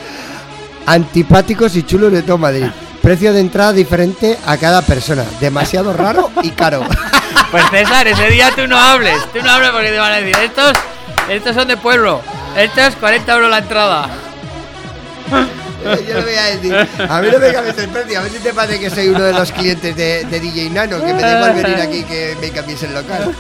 antipáticos y chulos de todo Madrid. Precio de entrada diferente a cada persona. Demasiado raro y caro. <laughs> Pues César, ese día tú no hables. Tú no hables porque te van a decir, estos, estos son de pueblo. Estos 40 euros la entrada. <laughs> Yo le voy a decir, a mí no me cambies el precio, a si te parece que soy uno de los clientes de, de DJ Nano, que me da venir aquí que me cambies el local.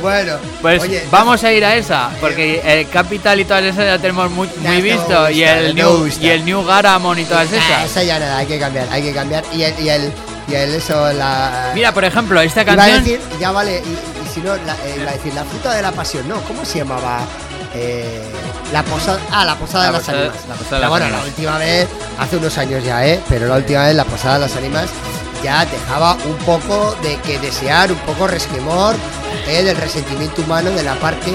Bueno, Pues oye, vamos a ir a esa, porque el Capital y todas esas ya tenemos muy, muy visto. me y, gusta, el new, gusta. y el New Garamond y todas ah, esas. esa ya nada, hay que cambiar, hay que cambiar. Y el, y el, y el eso, la... Mira, por ejemplo, esta Iba a canción. decir, ya vale, y, y si no, la, eh, iba a decir, la fruta de la pasión, no, ¿cómo se llamaba? Eh, la posada, ah, la posada La de las posada- ánimas. la posada de las bueno, ánimas. la última vez, hace unos años ya, ¿eh? Pero la última vez, la posada de las ánimas, ya dejaba un poco de que desear, un poco resquemor eh, del resentimiento humano de la parte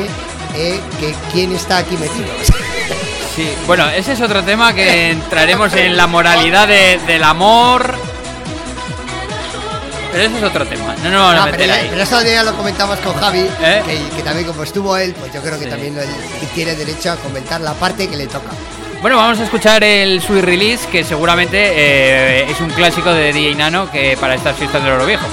eh, que quién está aquí metido. Sí, bueno, ese es otro tema que entraremos en la moralidad de- del amor. Pero ese es otro tema. No vamos a No, pero, ahí. pero eso ya lo comentamos con Javi, ¿Eh? que, que también como estuvo él, pues yo creo que Sí. también él tiene derecho a comentar la parte que le toca. Bueno, vamos a escuchar el Sweet Release, que seguramente eh, es un clásico de DJ Nano que para estas fiestas del oro viejo.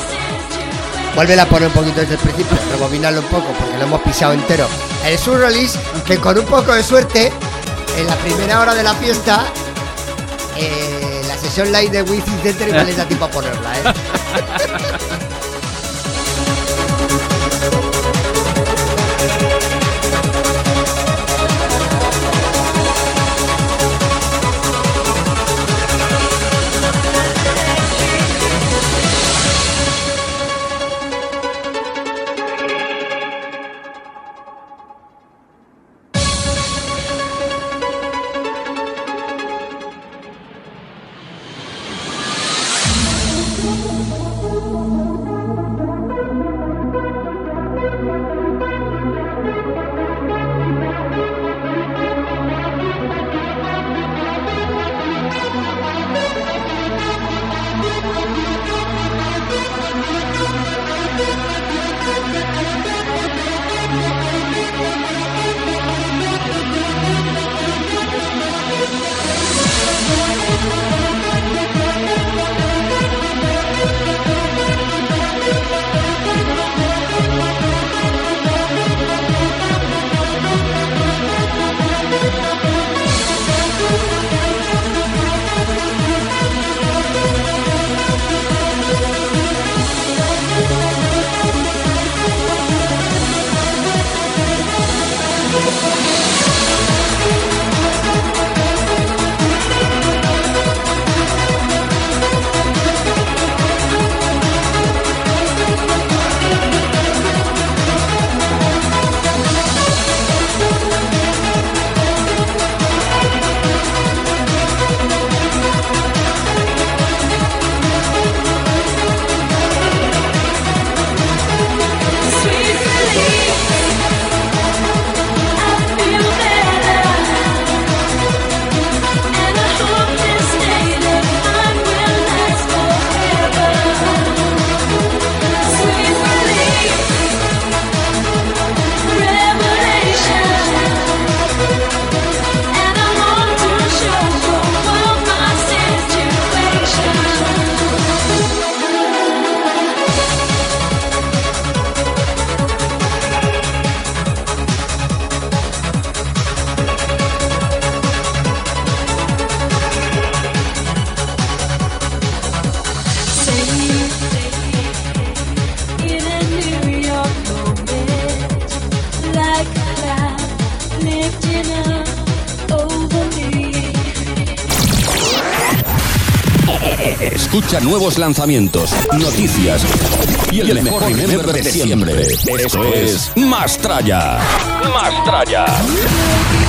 Vuelve a poner un poquito desde el principio, rebobinarlo un poco porque lo hemos pisado entero. El Sur Release, que con un poco de suerte, en la primera hora de la fiesta, eh, la sesión live de Wifi Center igual les da tiempo a ponerla, ¿eh? <laughs> Nuevos lanzamientos, noticias y el, mejor remember de siempre. Esto es Mastraya. Mastraya. My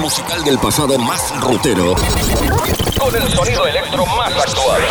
Musical del pasado más rutero con el sonido electro más actual.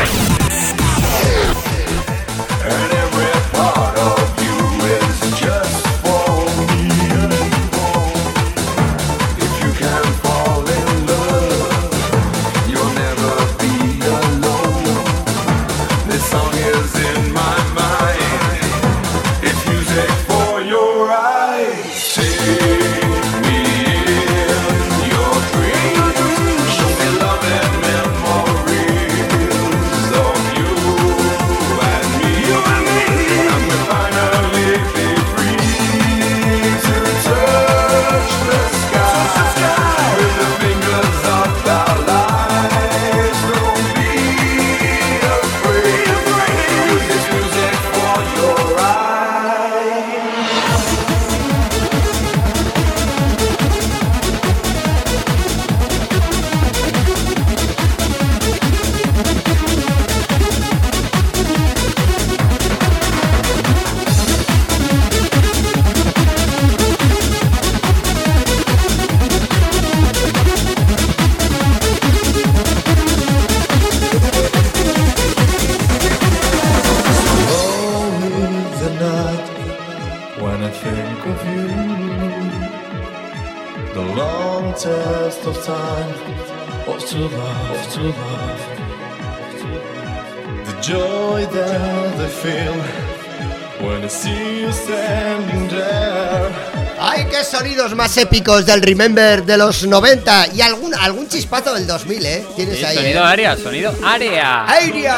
Épicos del Remember de los 90! Y algún, algún chispazo del 2000, ¿eh? Tienes Sí, ahí. sonido ¿eh? área, sonido área. ¡Airia!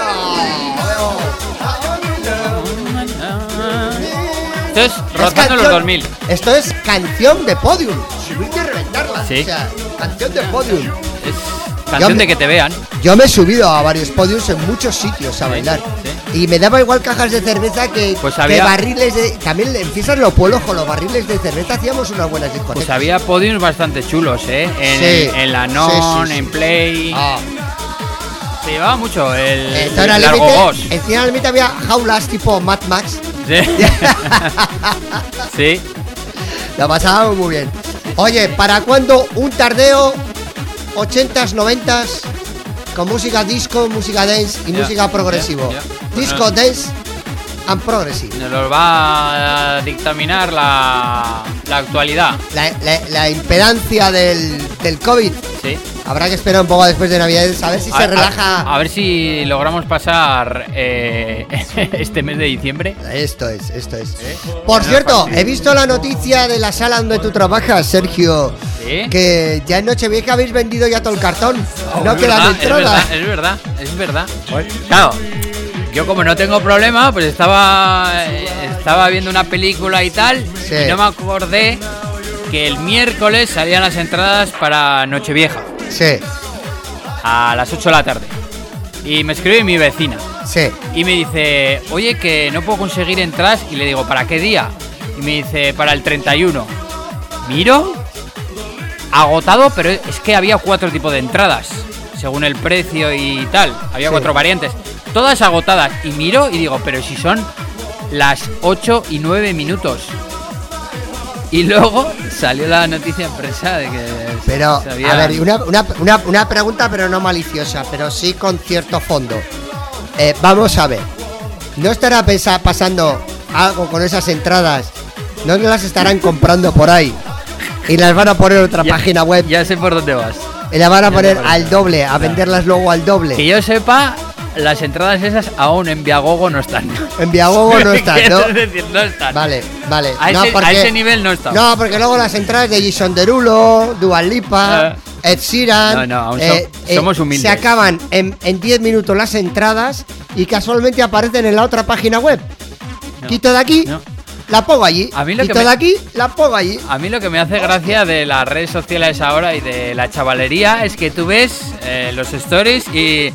Esto es Es rozando los canción- 2000. Esto es canción de podium. Subirte y reventarla. Sí. O sea, canción de podium. Es canción me- de que te vean. Yo me he subido a varios podiums en muchos sitios a bailar. Y me daba igual cajas de cerveza que, Pues que barriles de. También en fiestas los pueblos con los barriles de cerveza hacíamos unas buenas discotecas. Pues había podiums bastante chulos, ¿eh? En, Sí. en la Non, sí, sí. en Play. Ah. Se llevaba mucho el, En el largo Gos. en zona límite había jaulas tipo Mad Max. Sí. <laughs> sí. La pasábamos muy bien. Oye, ¿para cuándo un tardeo 80s, 90s con música disco, música dance y música progresivo? Disco, Bueno. dance and progressive. Nos los va a dictaminar la, la actualidad. La, la- la impedancia del, del COVID. Sí. Habrá que esperar un poco después de Navidades a ver si A- se relaja. A, ver si logramos pasar eh, <laughs> este mes de diciembre. Esto es, esto es. Por cierto, he visto la noticia de la sala donde tú trabajas, Sergio. ¿Sí? Que ya en Nochevieja habéis vendido ya todo el cartón. no es quedan entradas. Es verdad, es verdad, es verdad. Claro, yo como no tengo problema, pues estaba estaba viendo una película y tal, Sí. y no me acordé que el miércoles salían las entradas para Nochevieja Sí, a las 8 de la tarde. Y me escribe mi vecina sí. y me dice, oye, que no puedo conseguir entradas. Y le digo, ¿para qué día? Y me dice, para el 31. Miro, agotado, pero es que había cuatro tipos de entradas, según el precio y tal. Había Sí. cuatro variantes, todas agotadas. Y miro y digo, pero si son las 8 y 9 minutos. Y luego salió la noticia en prensa de que Pero, se a ver, una, una, una, una pregunta, pero no maliciosa, pero sí con cierto fondo. Eh, vamos a ver. ¿No estará pasando algo con esas entradas? ¿No las estarán comprando por ahí? Y las van a poner en otra Ya- página web. Ya sé por dónde vas. Y las van a ya poner al doble, a venderlas luego al Que doble. yo sepa, las entradas esas aún en Viagogo no están. En Viagogo no <laughs> están, ¿no? Quiero decir, no están. Vale, vale. A, no, ese, a porque, ese nivel no están. no, porque luego las entradas de Jason Derulo, Dual Lipa, Ed Sheeran. No, no, aún eh, so- somos humildes. Se acaban en en 10 minutos las entradas y casualmente aparecen en la otra página web. No, Quito de aquí, no. la pongo allí. A mí lo que Quito me- de aquí, la pongo allí. A mí lo que me hace gracia de las redes sociales ahora y de la chavalería es que tú ves eh, los stories y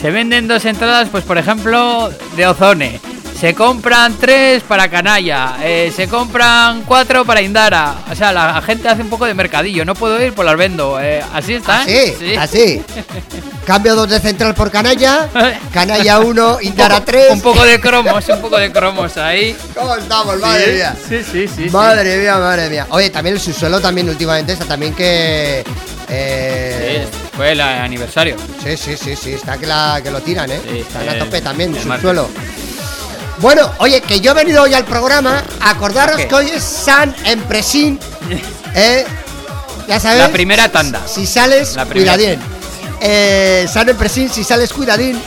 se venden dos entradas, pues por ejemplo, de Ozone. Se compran tres para Canalla, eh, se compran cuatro para Indara. O sea, la gente hace un poco de mercadillo. No puedo ir, pues las vendo. Eh, así está. ¿eh? Sí, así. <laughs> Cambio dos de central por canalla. Canalla 1, <laughs> Indara 3. Un poco de cromos, un poco de cromos ahí. ¿Cómo estamos? Madre Sí, mía. Sí, sí, sí. sí. Madre mía, madre mía. Oye, también el subsuelo también últimamente está también que. eh, Sí, fue el aniversario. sí, sí, sí, sí, está que, la, que lo tiran, ¿eh? Sí, Están a tope también, el el martes. Bueno, oye, que yo he venido hoy al programa. Acordaros ¿Qué? que hoy es San Empresín. <laughs> ¿eh? Ya sabes. La primera tanda. Si sales, La primera. cuidadín. Eh, San Empresín, si sales, cuidadín.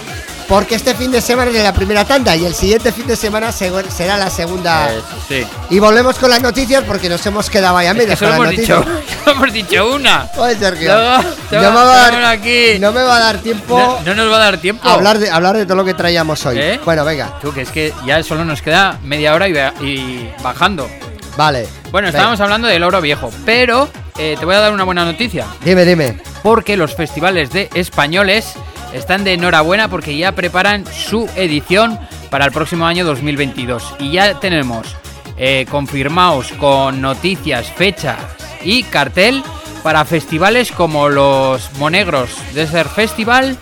Porque este fin de semana es la primera tanda y el siguiente fin de semana será la segunda. Eso, sí. Y volvemos con las noticias porque nos hemos quedado ahí a Es medias que con las hemos dicho, noticias. <laughs> solo hemos dicho una. Oye, Sergio, Luego, no, me va a dar, aquí. no me va a dar tiempo No, no nos va a dar tiempo. a hablar de, hablar de todo lo que traíamos hoy. ¿Eh? Bueno, venga, Tú, que es que ya solo nos queda media hora y, bajando. vale. Bueno, Venga, estábamos hablando del oro viejo, pero eh, te voy a dar una buena noticia. Dime, dime. Porque los festivales de españoles están de enhorabuena porque ya preparan su edición para el próximo año 2022. Y ya tenemos eh, confirmados con noticias, fechas y cartel para festivales como los Monegros Desert Festival,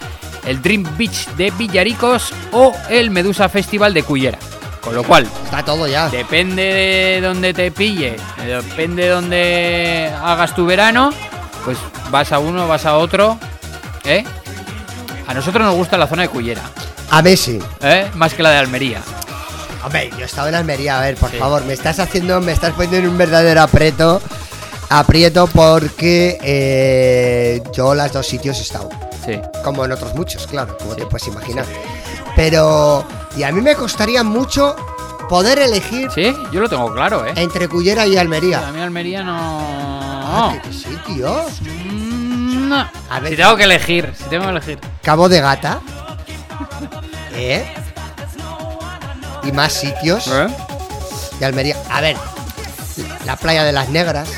el Dream Beach de Villaricos o el Medusa Festival de Cullera. Con lo cual, Está todo ya. Depende de donde te pille, depende de donde hagas tu verano, pues vas a uno, vas a otro, ¿eh? A nosotros nos gusta la zona de Cullera, A Messi. ¿eh? Más que la de Almería. Hombre, yo he estado en Almería, a ver, por Sí. favor, me estás haciendo, me estás poniendo en un verdadero aprieto, aprieto porque eh, yo las dos sitios he estado, Sí. como en otros muchos, claro, como te puedes imaginar. Pero, y a mí me costaría mucho poder elegir Sí, yo lo tengo claro, ¿eh? entre Cullera y A Almería. mí Almería no... Ah, que- que sí, tío. Mm, no. A ver, Si tengo que elegir, si tengo que elegir. Cabo de Gata. <laughs> ¿Eh? Y más sitios ¿Eh? de Almería. A ver, la playa de las negras,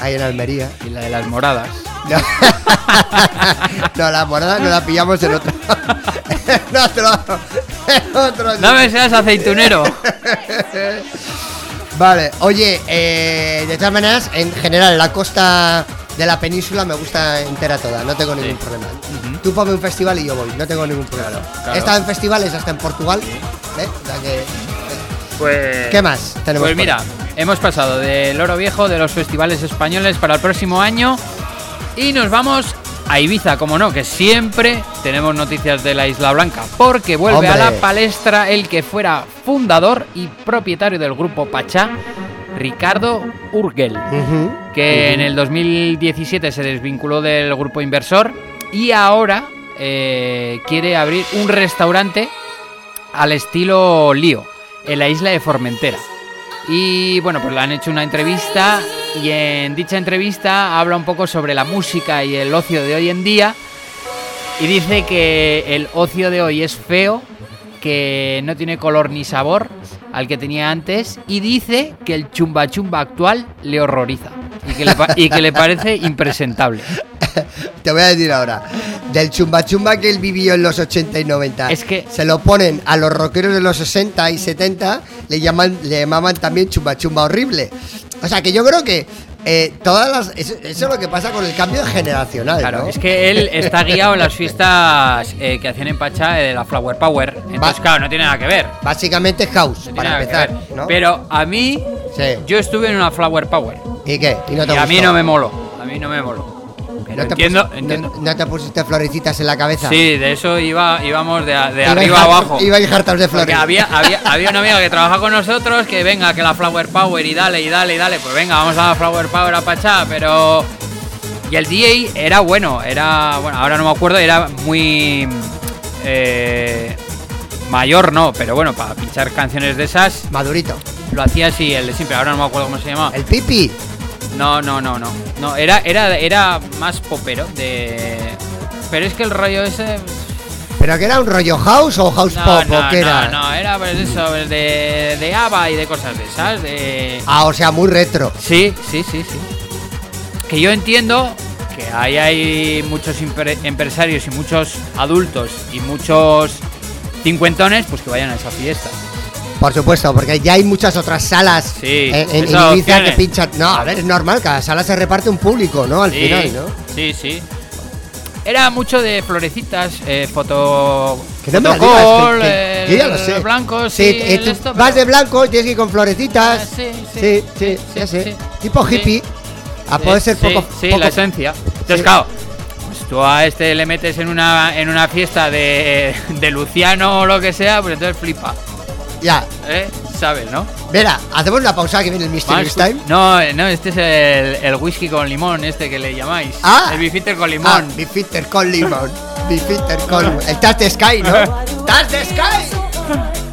ahí en Almería. Y la de las moradas. No, <laughs> no la morada no la pillamos en otro. <laughs> en otro. en otro No me seas aceitunero. Vale, oye, eh, de todas maneras, en general, la costa de la península me gusta entera toda, no tengo ningún Sí. problema. Tú ponme un festival y yo voy, no tengo ningún problema. claro. He estado en festivales hasta en Portugal, ¿eh? O sea que- Pues... ¿Qué más tenemos? Pues mira, hemos pasado del oro viejo de los festivales españoles para el próximo año y nos vamos a Ibiza, como no, que siempre tenemos noticias de la Isla Blanca, porque vuelve a la palestra el que fuera fundador y propietario del grupo Pachá, Ricardo Urgel, que en el 2017 se desvinculó del grupo inversor y ahora eh, quiere abrir un restaurante al estilo Lío, en la isla de Formentera. Y bueno, pues le han hecho una entrevista y en dicha entrevista habla un poco sobre la música y el ocio de hoy en día y dice que el ocio de hoy es feo, que no tiene color ni sabor al que tenía antes y dice que el chumba chumba actual le horroriza y que le, pa- y que le parece impresentable. <laughs> Te voy a decir ahora, del chumba chumba que él vivió en los 80 y 90. Es que- se lo ponen a los rockeros de los 60 y 70, le llaman, le llamaban también chumba chumba horrible. O sea que yo creo que eh, todas las. Eso, eso es lo que pasa con el cambio generacional. Claro, ¿no? es que él está guiado en las fiestas eh, que hacían en Pachá eh, de la Flower Power. Entonces, claro, no tiene nada que ver. Básicamente es house, No para empezar. Pero a mí, Sí. yo estuve en una Flower Power. ¿Y qué? ¿Y no te y a mí no me moló. A mí no me moló. ¿No te, entiendo, pusi- entiendo. no- no te pusiste florecitas en la cabeza? Sí, de eso iba, íbamos de, a- de arriba har- abajo. Ibais hartaos de Porque flores. había, había, había una amiga que trabaja con nosotros que venga, que la Flower Power y dale, y dale, y dale. Pues venga, vamos a la Flower Power a Pachá, pero. Y el DJ era bueno, era. Bueno, ahora no me acuerdo, era muy. eh, mayor, no, pero bueno, para pinchar canciones de esas Madurito. lo hacía así, el de siempre. Ahora no me acuerdo cómo se llamaba. El pipi. No, no, no, no. No, era, era, era más popero. De. Pero es que el rollo ese. ¿Pero que era un rollo house o house No, pop no, o qué no, era? no, era pues eso, pues de, de ABBA y de cosas de esas. De... Ah, o sea, muy retro. Sí, sí, sí, sí. Que yo entiendo que ahí hay muchos empresarios y muchos adultos y muchos cincuentones, pues que vayan a esa fiesta. Por supuesto, porque ya hay muchas otras salas Sí, en, en que pinchan. No, a ver, es normal, cada sala se reparte un público, ¿no? Al Sí, final, ¿no? Sí, sí. Era mucho de florecitas, eh, foto. Que no me la digas, fotocall, que- que- yo ya lo sé. blancos, Sí, sí, eh, el tú esto, vas pero- de blanco y tienes que ir con florecitas. Ah, sí, sí, sí, sí, sí, ya sé. Tipo hippie. A poder ser poco. Sí, poco- la esencia. Entonces, claro, pues tú a este le metes en una, en una fiesta de, de Luciano o lo que sea, pues entonces flipa. Ya. ¿Eh? ¿Sabes, no? Verá, hacemos una pausa que viene el Más- Time. No, no, este es el, el whisky con limón, este que le llamáis. Ah. El bifitter con Ah, limón. mi filter con limón. Mi filter con limón. El the Sky, ¿no? <laughs> The Sky.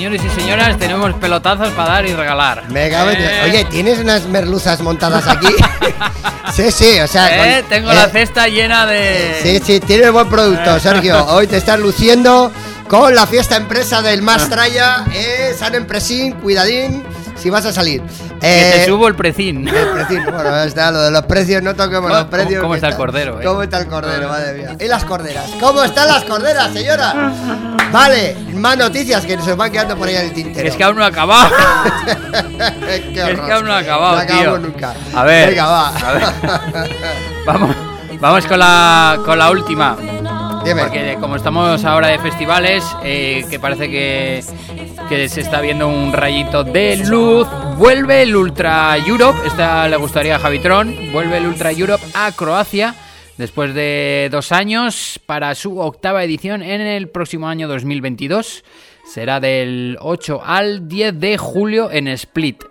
Señores y señoras, tenemos pelotazos para dar y regalar. Me cago. Eh, Oye, ¿tienes unas merluzas montadas aquí? <laughs> sí, sí, o sea. eh, con- tengo eh, la cesta llena de... Sí, sí, tienes buen producto, Sergio. <laughs> Hoy te estás luciendo con la fiesta empresa del Mastraya. Eh, San Empresín, cuidadín, si vas a salir. Que Eh, te subo el precín. el precín, bueno, está lo de los precios, no toquemos ¿Cómo- los precios. cómo que está el cordero, eh? ¿Cómo está el cordero, madre mía? ¿Y las corderas? ¿Cómo están las corderas, señora? Vale, <laughs> más noticias que se van quedando por ahí en el tintero. Es que aún no ha acabado. <laughs> Es que aún no ha acabado, No tío. nunca. A ver. Venga, va. A ver. Vamos, vamos con la, con la última. Dime. Porque como estamos ahora de festivales, eh, que parece que, que se está viendo un rayito de luz, vuelve el Ultra Europe, esta le gustaría a Javitron, vuelve el Ultra Europe a Croacia después de dos años para su octava edición en el próximo año 2022. Será del 8 al 10 de julio en Split,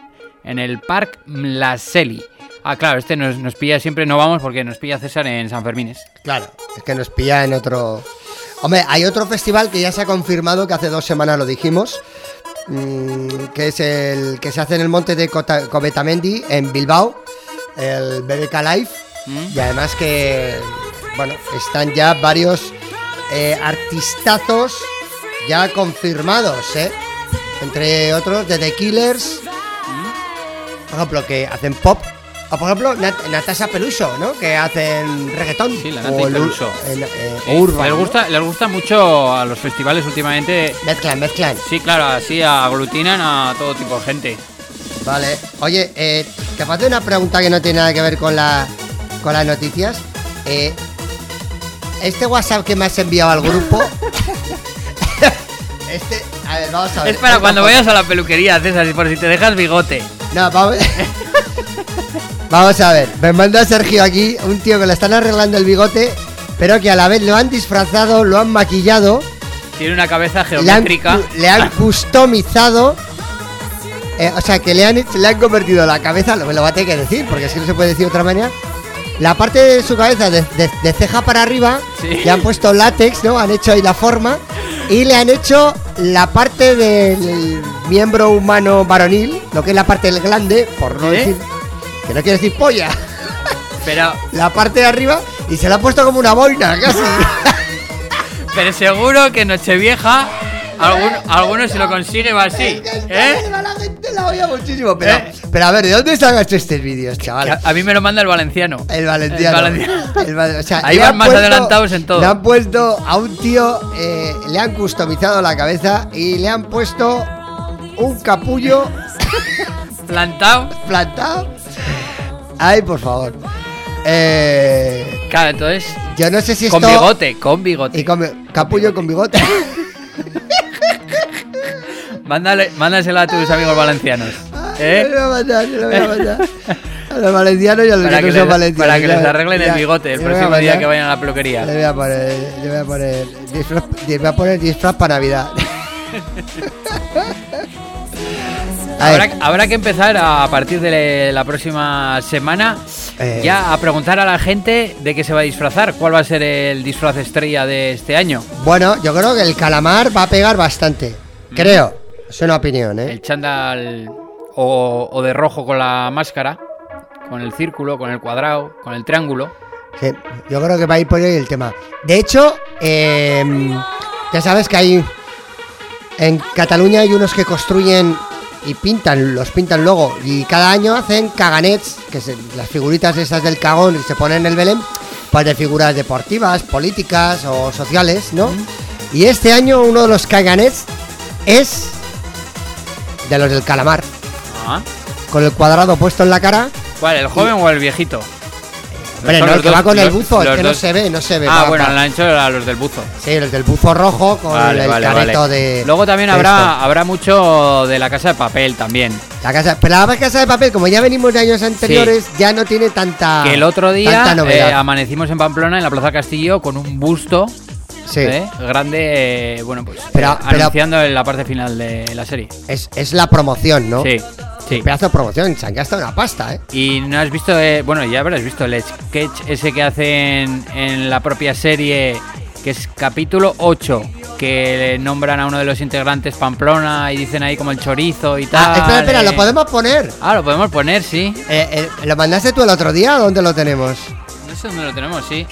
en el Parc Mlaseli. Ah, claro, este nos, nos pilla siempre, no vamos porque nos pilla César en San Fermines. Claro, es que nos pilla en otro. Hombre, hay otro festival que ya se ha confirmado, que hace dos semanas lo dijimos, mm, que es el que se hace en el monte de Cometamendi, en Bilbao, el BBK Live. Y además que, bueno, están ya varios eh, artistazos ya confirmados, ¿eh? Entre otros, de The Killers, por ejemplo, que hacen pop. O por ejemplo, Nat- Natasha Peluso, ¿no? Que hacen reggaetón. Sí, la o Nata y el ur- Peluso. el- eh, Sí, o urban, les, ¿no? gusta, les gusta mucho a los festivales últimamente. Mezclan, mezclan. Sí, claro, así aglutinan a todo tipo de gente. Vale. Oye, eh, te hacer una pregunta que no tiene nada que ver con, la, con las noticias. Eh, este WhatsApp que me has enviado al grupo. <laughs> este. A ver, vamos a ver. Es para cuando vayas a la peluquería, César, y por si te dejas bigote. No, vamos. <laughs> vamos a ver. Me manda Sergio aquí, un tío que le están arreglando el bigote, pero que a la vez lo han disfrazado, lo han maquillado. Tiene una cabeza le han, geométrica. le han customizado. eh, o sea, que le han, hecho- le han convertido la cabeza, lo, lo va a tener que decir, porque así no se puede decir de otra manera. La parte de su cabeza de, de- de ceja para arriba, Sí. le han puesto látex, ¿no? Han hecho ahí la forma. Y le han hecho la parte del miembro humano varonil, lo que es la parte del glande, por no ¿Eh? decir. Que no quiere decir polla. Pero, <laughs> La parte de arriba y se la ha puesto como una boina, casi. <laughs> pero seguro que Nochevieja, algún, alguno si lo consigue va así. ¿Eh? La gente la odia muchísimo. Pero, ¿Eh? pero a ver, ¿de dónde se han hecho estos vídeos, chaval? a, a mí me lo manda el valenciano. El valenciano. El valenciano. El val- o sea, Ahí van más adelantados en todo. Le han puesto a un tío, eh, le han customizado la cabeza y le han puesto un capullo <laughs> Plantado. plantado. Ay, por favor. Eh, Claro, entonces. yo no sé si esto. Con bigote, con bigote. Y con capullo con bigote. <laughs> Mándale, mándaselo a tus amigos valencianos. ¿Eh? Lo voy a mandar, lo voy a mandar. A los valencianos y a los Para que no son les, valencianos. para que les arreglen el bigote el próximo día que vayan a la Le peluquería. voy a poner, le voy a poner disfraz, le voy a poner disfraz para Navidad. <laughs> Habrá, habrá que empezar a, a partir de la próxima semana Eh. ya a preguntar a la gente de qué se va a disfrazar, cuál va a ser el disfraz estrella de este año. bueno, yo creo que el calamar va a pegar bastante. Creo. Es una opinión, ¿eh? El chándal o, o de rojo con la máscara, con el círculo, con el cuadrado, con el triángulo. Sí, yo creo que va a ir por ahí el tema. De hecho, eh, ya sabes que hay. En Cataluña hay unos que construyen y pintan, los pintan luego. Y cada año hacen caganets, que se- las figuritas esas del cagón y se ponen en el Belén, pues de figuras deportivas, políticas o sociales, ¿no? Y este año uno de los caganets es de los del calamar, Ah. con el cuadrado puesto en la cara. ¿Cuál, el joven o el viejito? Hombre, Son no, los el que dos- va con el los- buzo, el los que no dos. se ve, no se ve. Ah, va- bueno, va- han hecho a los del buzo. Sí, el del buzo rojo con Vale, el vale, careto vale. de. Luego también de habrá, habrá mucho de la casa de papel también. La casa, pero la casa de papel, como ya venimos de años anteriores, ya no tiene tanta. que el otro día tanta novedad. eh, amanecimos en Pamplona, en la Plaza Castillo, con un busto sí. eh, grande, eh, bueno, pues Pero- eh, pero- anunciando en la parte final de la serie. Es, es la promoción, ¿no? Sí, sí. Pedazo de promoción, se han gastado una pasta, ¿eh? Y no has visto, eh, bueno, ya habrás visto el sketch ese que hacen en la propia serie, que es capítulo 8, que nombran a uno de los integrantes Pamplona y dicen ahí como el chorizo y tal. Ah, espera, espera, eh. ¿lo podemos poner? Ah, lo podemos poner, sí. Eh, eh, ¿Lo mandaste tú el otro día o dónde lo tenemos? No sé dónde lo tenemos, sí.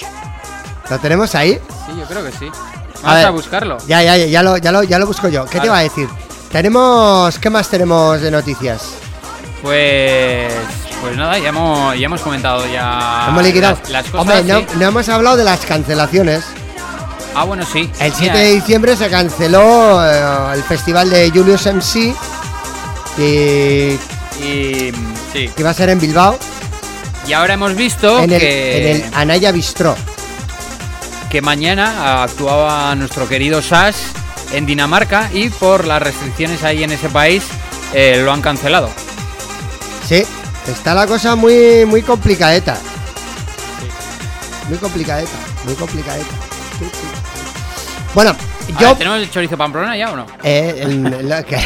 ¿Lo tenemos ahí? Yo creo que sí. A Vamos ver. a, buscarlo. Ya, ya, ya, ya lo, ya, lo, ya lo busco yo. ¿Qué te iba a decir? Tenemos. ¿Qué más tenemos de noticias? Pues, pues nada, ya hemos, ya hemos comentado ya hemos liquidado. las, las cosas. Hombre, no, sí. no hemos hablado de las cancelaciones. Ah, bueno, sí. El 7 Mira, de diciembre se canceló eh, el festival de Julius MC y Y sí. que iba a ser en Bilbao, Y ahora hemos visto en el, que, en el Anaya Bistro. Que mañana actuaba nuestro querido Sash en Dinamarca y por las restricciones ahí en ese país eh, lo han cancelado. Sí, está la cosa muy, muy complicadeta. muy complicadeta, muy complicadeta. Sí, sí. Bueno, yo ver, ¿Tenemos el chorizo pamplona ya o no? eh, en lo que-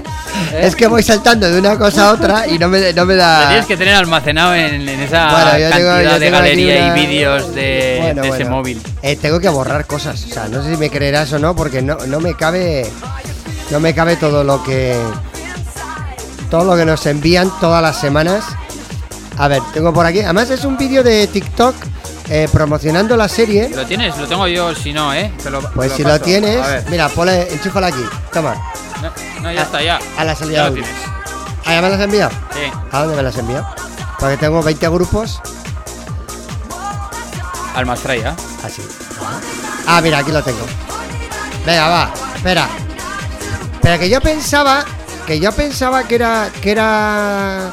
<laughs> es que voy saltando de una cosa a otra y no me, no me Lo da. tienes que tener almacenado en, en esa Bueno, yo tengo- cantidad yo de tengo aquí galería una- y vídeos de, Bueno, de ese bueno. móvil. Eh, tengo que borrar cosas. O sea, no sé si me creerás o no, porque no, no me cabe. No me cabe todo lo que. Todo lo que nos envían todas las semanas. A ver, tengo por aquí. Además, es un vídeo de TikTok eh, promocionando la serie. ¿Lo tienes? Lo tengo yo, si no, ¿eh? Te lo- Pues te si paso. lo tienes, A mira, ponle, enchúfala aquí. Toma. No, no, ya está, ya. A la salida Ya de lo audio. tienes. ¿Ah, ya me las enviado? Sí. ¿A dónde me las enviado? Porque tengo 20 grupos. Al Mastraya. Así. Ah, mira, aquí lo tengo. Venga, va, espera. Pero que yo pensaba, que yo pensaba que era, que era,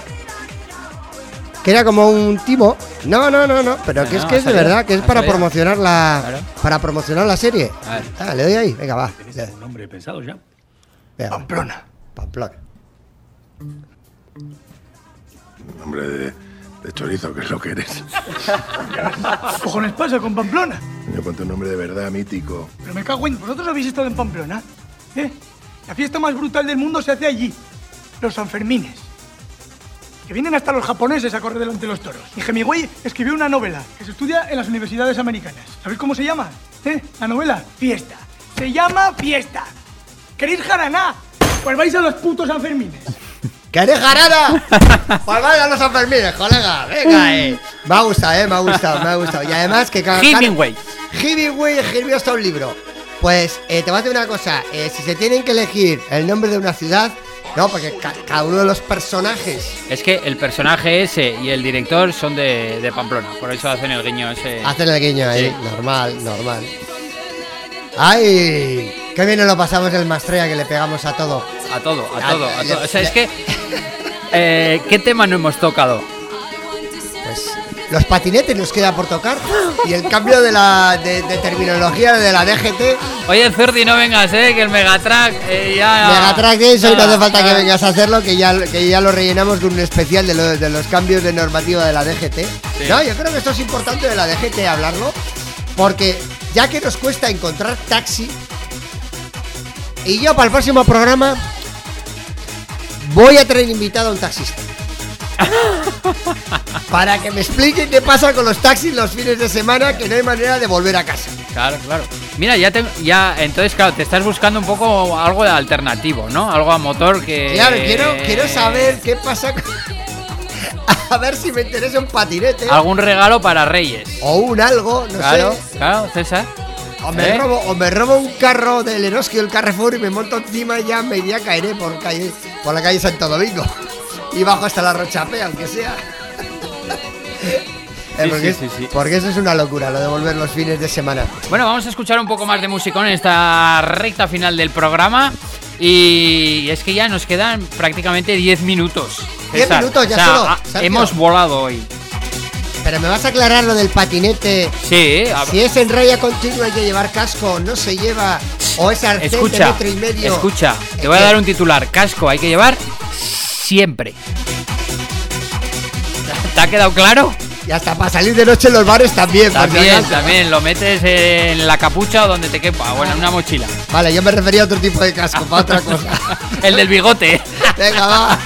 que era como un timo. No, no, no, no. Pero No, que es no, que es de verdad, que es para salido. promocionar la, Claro. para promocionar la serie. A ver. Ah, le doy ahí. Venga, va. un nombre pensado ya. Venga, Pamplona. Pamplona. Nombre de, de chorizo, que es lo que eres. <laughs> ¿Qué cojones pasa con Pamplona? Coño, ponte un nombre de verdad mítico. Pero me cago en... ¿Vosotros habéis estado en Pamplona? ¿Eh? La fiesta más brutal del mundo se hace allí. Los Sanfermines. Que vienen hasta los japoneses a correr delante de los toros. Y Hemingway escribió una novela que se estudia en las universidades americanas. ¿Sabéis cómo se llama? ¿Eh? La novela. Fiesta. Se llama Fiesta. ¿Queréis jaraná? Pues vais a los putos Sanfermines. <laughs> ¿Querés jarana? Pues vaya a los Sanfermines, colega. Venga, eh. Me ha gustado, eh. Me ha gustado, me ha gustado. Y además que. Hemingway. Hemingway escribió hasta un libro. Pues eh, te voy a decir una cosa. eh, si se tienen que elegir el nombre de una ciudad, no, porque ca- cada uno de los personajes Es que el personaje ese y el director son de, de Pamplona, por eso hacen el guiño ese. hacen el guiño ahí. Sí. Normal, normal. ¡Ay! Qué bien nos lo pasamos el Mastrella que le pegamos a todo. A todo, a todo, a todo. O sea, es que. eh, ¿Qué tema no hemos tocado? Los patinetes nos queda por tocar y el cambio de la de, de terminología de la DGT Oye, Zurdi, no vengas, ¿eh? Que el Megatrack eh, ya. Megatrack Days, hoy no hace falta que vengas a hacerlo, que ya, que ya lo rellenamos con un especial de, lo- de los cambios de normativa de la DGT. No, yo creo que esto es importante de la DGT hablarlo, porque ya que nos cuesta encontrar taxi, y yo para el próximo programa voy a traer invitado a un taxista. Para que me explique qué pasa con los taxis los fines de semana, que no hay manera de volver a casa. Claro, claro. Mira, ya te, ya, entonces, claro, te estás buscando un poco algo de alternativo, ¿no? Algo a motor que. Claro, quiero, quiero saber qué pasa con... <laughs> A ver si me interesa un patinete. Algún regalo para Reyes. O un algo, no claro, sé. claro, César. O me, ¿Eh? robo, o me robo un carro del Eroski o el Carrefour y me monto encima y ya me ya caeré por, calle, por la calle Santo Domingo. Y bajo hasta la Rochapé, aunque sea. <laughs> Eh, Sí, porque, sí, sí, sí. porque eso es una locura, lo de volver los fines de semana. Bueno, vamos a escuchar un poco más de musicón en esta recta final del programa. Y es que ya nos quedan prácticamente 10 minutos. 10 César. minutos ya O sea, solo, a- Sergio. hemos volado hoy. Pero me vas a aclarar lo del patinete. Sí, a- Si es en raya continua hay que llevar casco, no se lleva. O es arcén de escucha, metro y medio. escucha, te voy a ¿Qué? dar un titular. Casco hay que llevar siempre. ¿Te ha quedado claro? Y hasta para salir de noche en los bares también, También, también, lo metes en la capucha o donde te quepa, bueno, en una mochila. Vale, yo me refería a otro tipo de casco, para otra cosa. <laughs> El del bigote. Venga, va.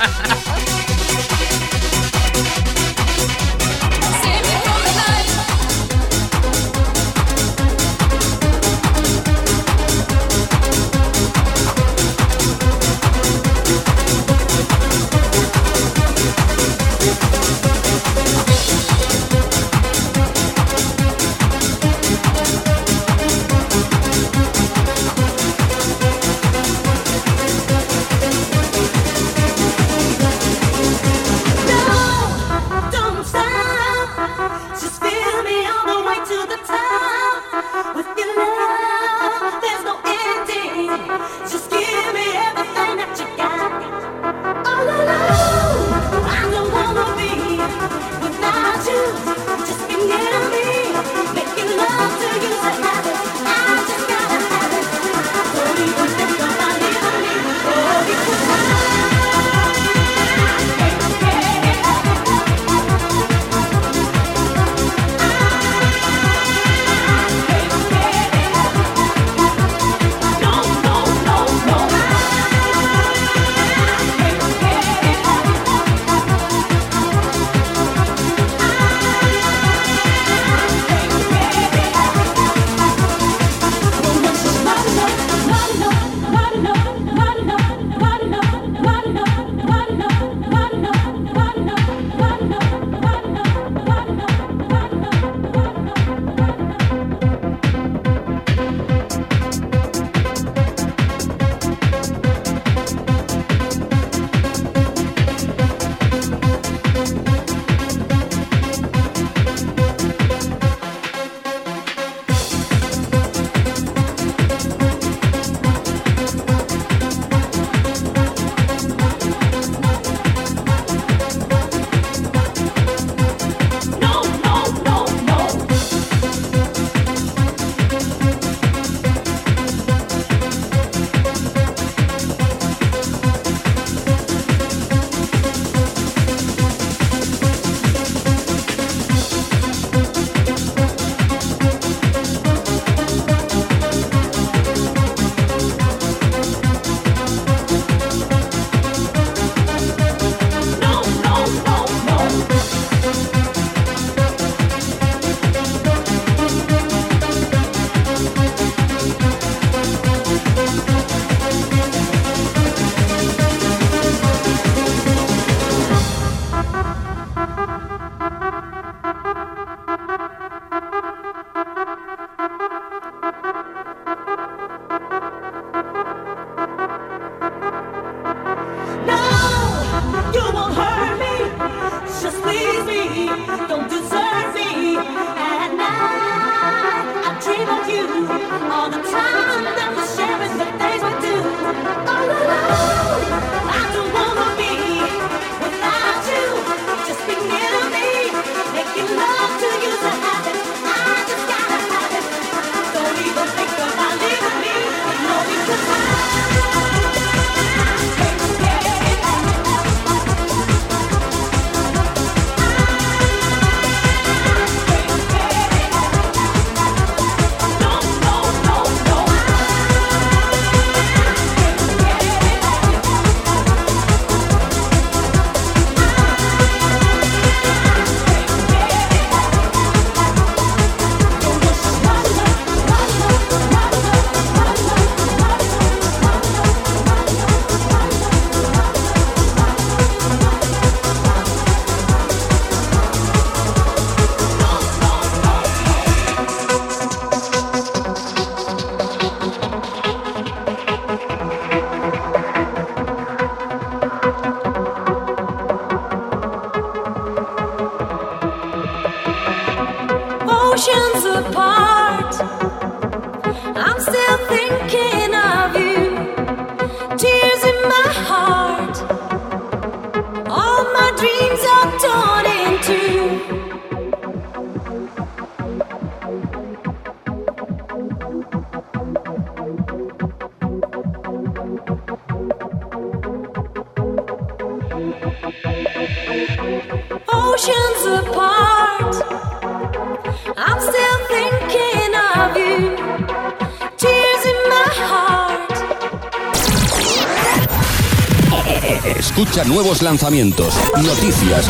Nuevos lanzamientos, noticias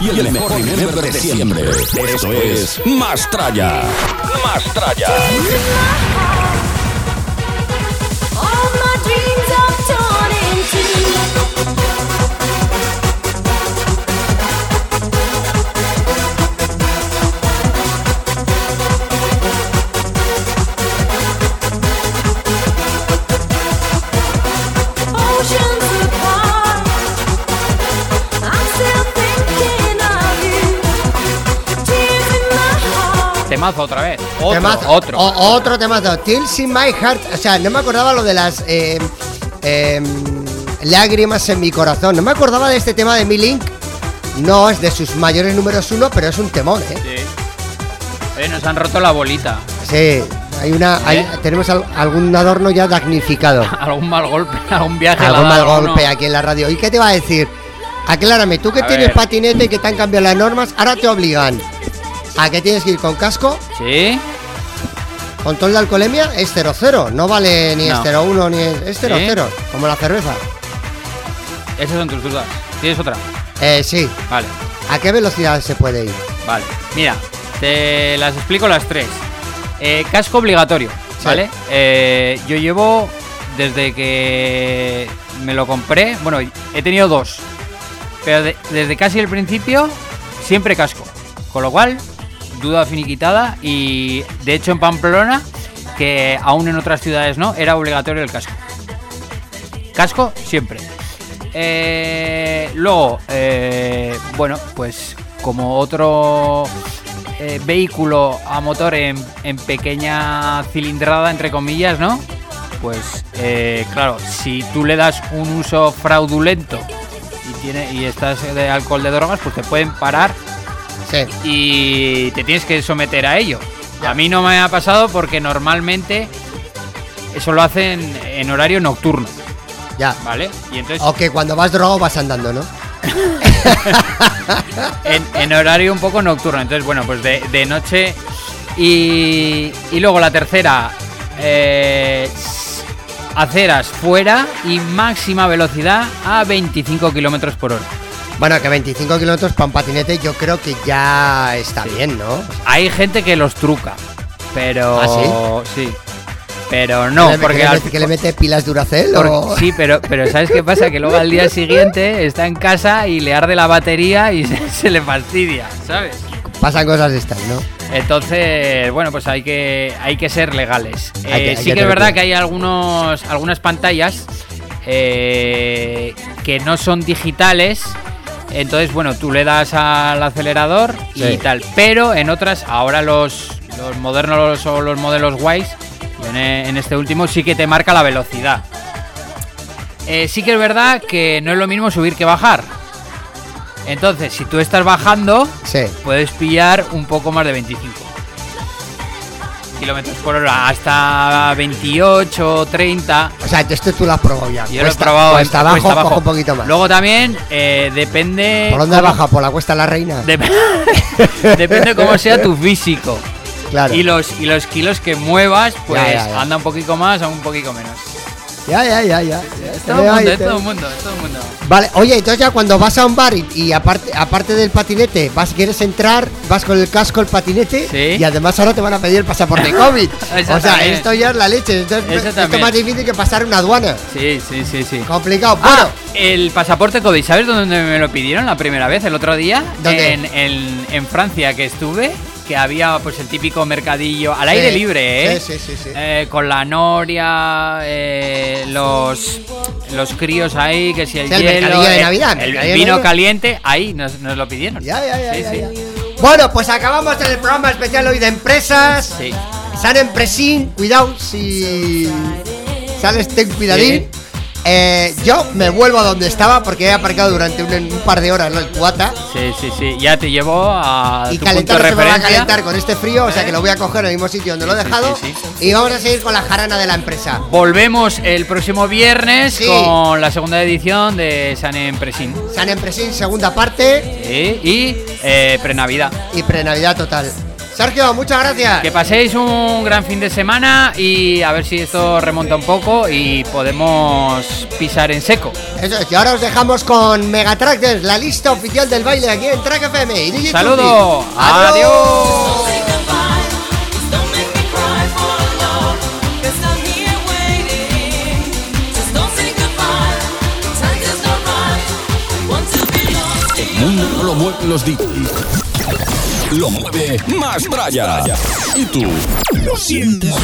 y el mejor remember de siempre. Esto es torn in Temazo otra vez. Otro, Temazo. otro. O- otro temazo. Tears in my heart. O sea, no me acordaba lo de las eh, eh, lágrimas en mi corazón. No me acordaba de este tema de Milink. No es de sus mayores números uno, pero es un temón, ¿eh? Sí. Eh, nos han roto la bolita. Sí, hay una, hay- ¿Eh? tenemos al- algún adorno ya damnificado. <laughs> Algún mal golpe, algún viaje. algún mal uno. golpe aquí en la radio. ¿Y qué te va a decir? Aclárame, tú que A tienes ver. patinete y que te han cambiado las normas, ahora te obligan a que tienes que ir con casco. Sí. Control de alcoholemia es 0-0, no vale ni No. es 0-1 ni es, es 0-0, como la cerveza. Esas son tus dudas. ¿Tienes otra? Eh, sí. Vale, ¿A qué velocidad se puede ir? vale. Mira, te las explico las tres. Eh, casco obligatorio, Sí. ¿vale? Eh, yo llevo desde que me lo compré, bueno, he tenido dos, pero de- desde casi el principio siempre casco, con lo cual duda finiquitada y de hecho en Pamplona, que aún en otras ciudades no, era obligatorio el casco. Casco siempre. Eh, luego, eh, bueno, pues como otro eh, vehículo a motor en, en pequeña cilindrada, entre comillas, ¿no? Pues claro, si tú le das un uso fraudulento y, tiene, y estás de alcohol de drogas, pues te pueden parar Sí. y te tienes que someter a ello. A mí no me ha pasado porque normalmente eso lo hacen en horario nocturno, Ya. ¿vale? Y entonces O que cuando vas drogado vas andando, ¿no? <laughs> en, en horario un poco nocturno. Entonces, bueno, pues de, de noche. Y, y luego la tercera, eh, aceras fuera y máxima velocidad a 25 kilómetros por hora. Bueno, que 25 kilómetros para un patinete yo creo que ya está bien, ¿no? Hay gente que los truca, pero. ¿Ah, sí? Pero no, ¿Que le- porque que le, al- mete, que le mete pilas Duracell Porque- o...? sí, pero, pero ¿sabes qué pasa? Que luego al día siguiente está en casa y le arde la batería y <laughs> se, se le fastidia, ¿sabes? Pasan cosas estas, ¿no? Entonces, bueno, pues hay que, hay que ser legales. Hay que- Eh, sí que es verdad cuidado. que hay algunos, algunas pantallas eh, que no son digitales. Entonces, bueno, tú le das al acelerador y tal. Pero en otras, ahora los, los modernos o los modelos guays, en, en este último sí que te marca la velocidad. Eh, sí que es verdad que no es lo mismo subir que bajar. Entonces, si tú estás bajando, Sí. puedes pillar un poco más de 25 kilómetros por hora, hasta 28, 30. O sea, esto tú lo has probado ya. Yo lo he probado cuesta abajo, cuesta abajo. coge un poquito más. Luego también eh, depende. ¿Por dónde cómo- bajado? ¿Por la Cuesta de la Reina? <laughs> Dep- <laughs> depende cómo sea tu físico. Claro. Y los, y los kilos que muevas, pues Ya, ya, ya. anda un poquito más o un poquito menos. Ya, ya, ya, ya. Todo el mundo, todo el mundo, todo mundo. Vale, oye, entonces ya cuando vas a un bar y, y aparte, aparte del patinete, vas, quieres entrar, vas con el casco, el patinete, Sí. y además ahora te van a pedir el pasaporte <laughs> COVID. O sea, esto ya es la leche. Entonces, Eso esto es más difícil que pasar una aduana. Sí, sí, sí, sí. Complicado. Ah, Bueno, el pasaporte COVID, ¿sabes dónde me lo pidieron la primera vez? El otro día. ¿Dónde? En, en- en Francia que estuve, que había pues el típico mercadillo al Sí, aire libre, ¿eh? sí, sí, sí, sí. Eh, con la noria, eh, los, los críos ahí, que si el Sí, el hielo, de eh, Navidad, el vino caliente, ahí nos, nos lo pidieron. ya, ya, ya, Sí, sí. Bueno, pues acabamos el programa especial hoy de empresas. Sí. San Empresín, cuidado si sales, ten cuidadín. Eh, yo me vuelvo a donde estaba porque he aparcado durante un, un par de horas ¿no? el cubata. Sí, sí, sí. Ya te llevo a Y tu punto calentar de se me va a calentar con este frío, o sea que lo voy a coger en el mismo sitio donde lo he dejado. Y vamos a seguir con la jarana de la empresa. Volvemos el próximo viernes con la segunda edición de San Empresín. San Empresín, segunda parte y eh, prenavidad. y prenavidad total. Sergio, muchas gracias. Que paséis un gran fin de semana y a ver si esto remonta un poco y podemos pisar en seco. Eso es, y ahora os dejamos con Megatrack Dance, la lista oficial del baile aquí en Track FM. Y DJ Saludo. Adiós. El mundo no lo mueven los DJs. Lo mueve más Braya. Y tú lo sientes.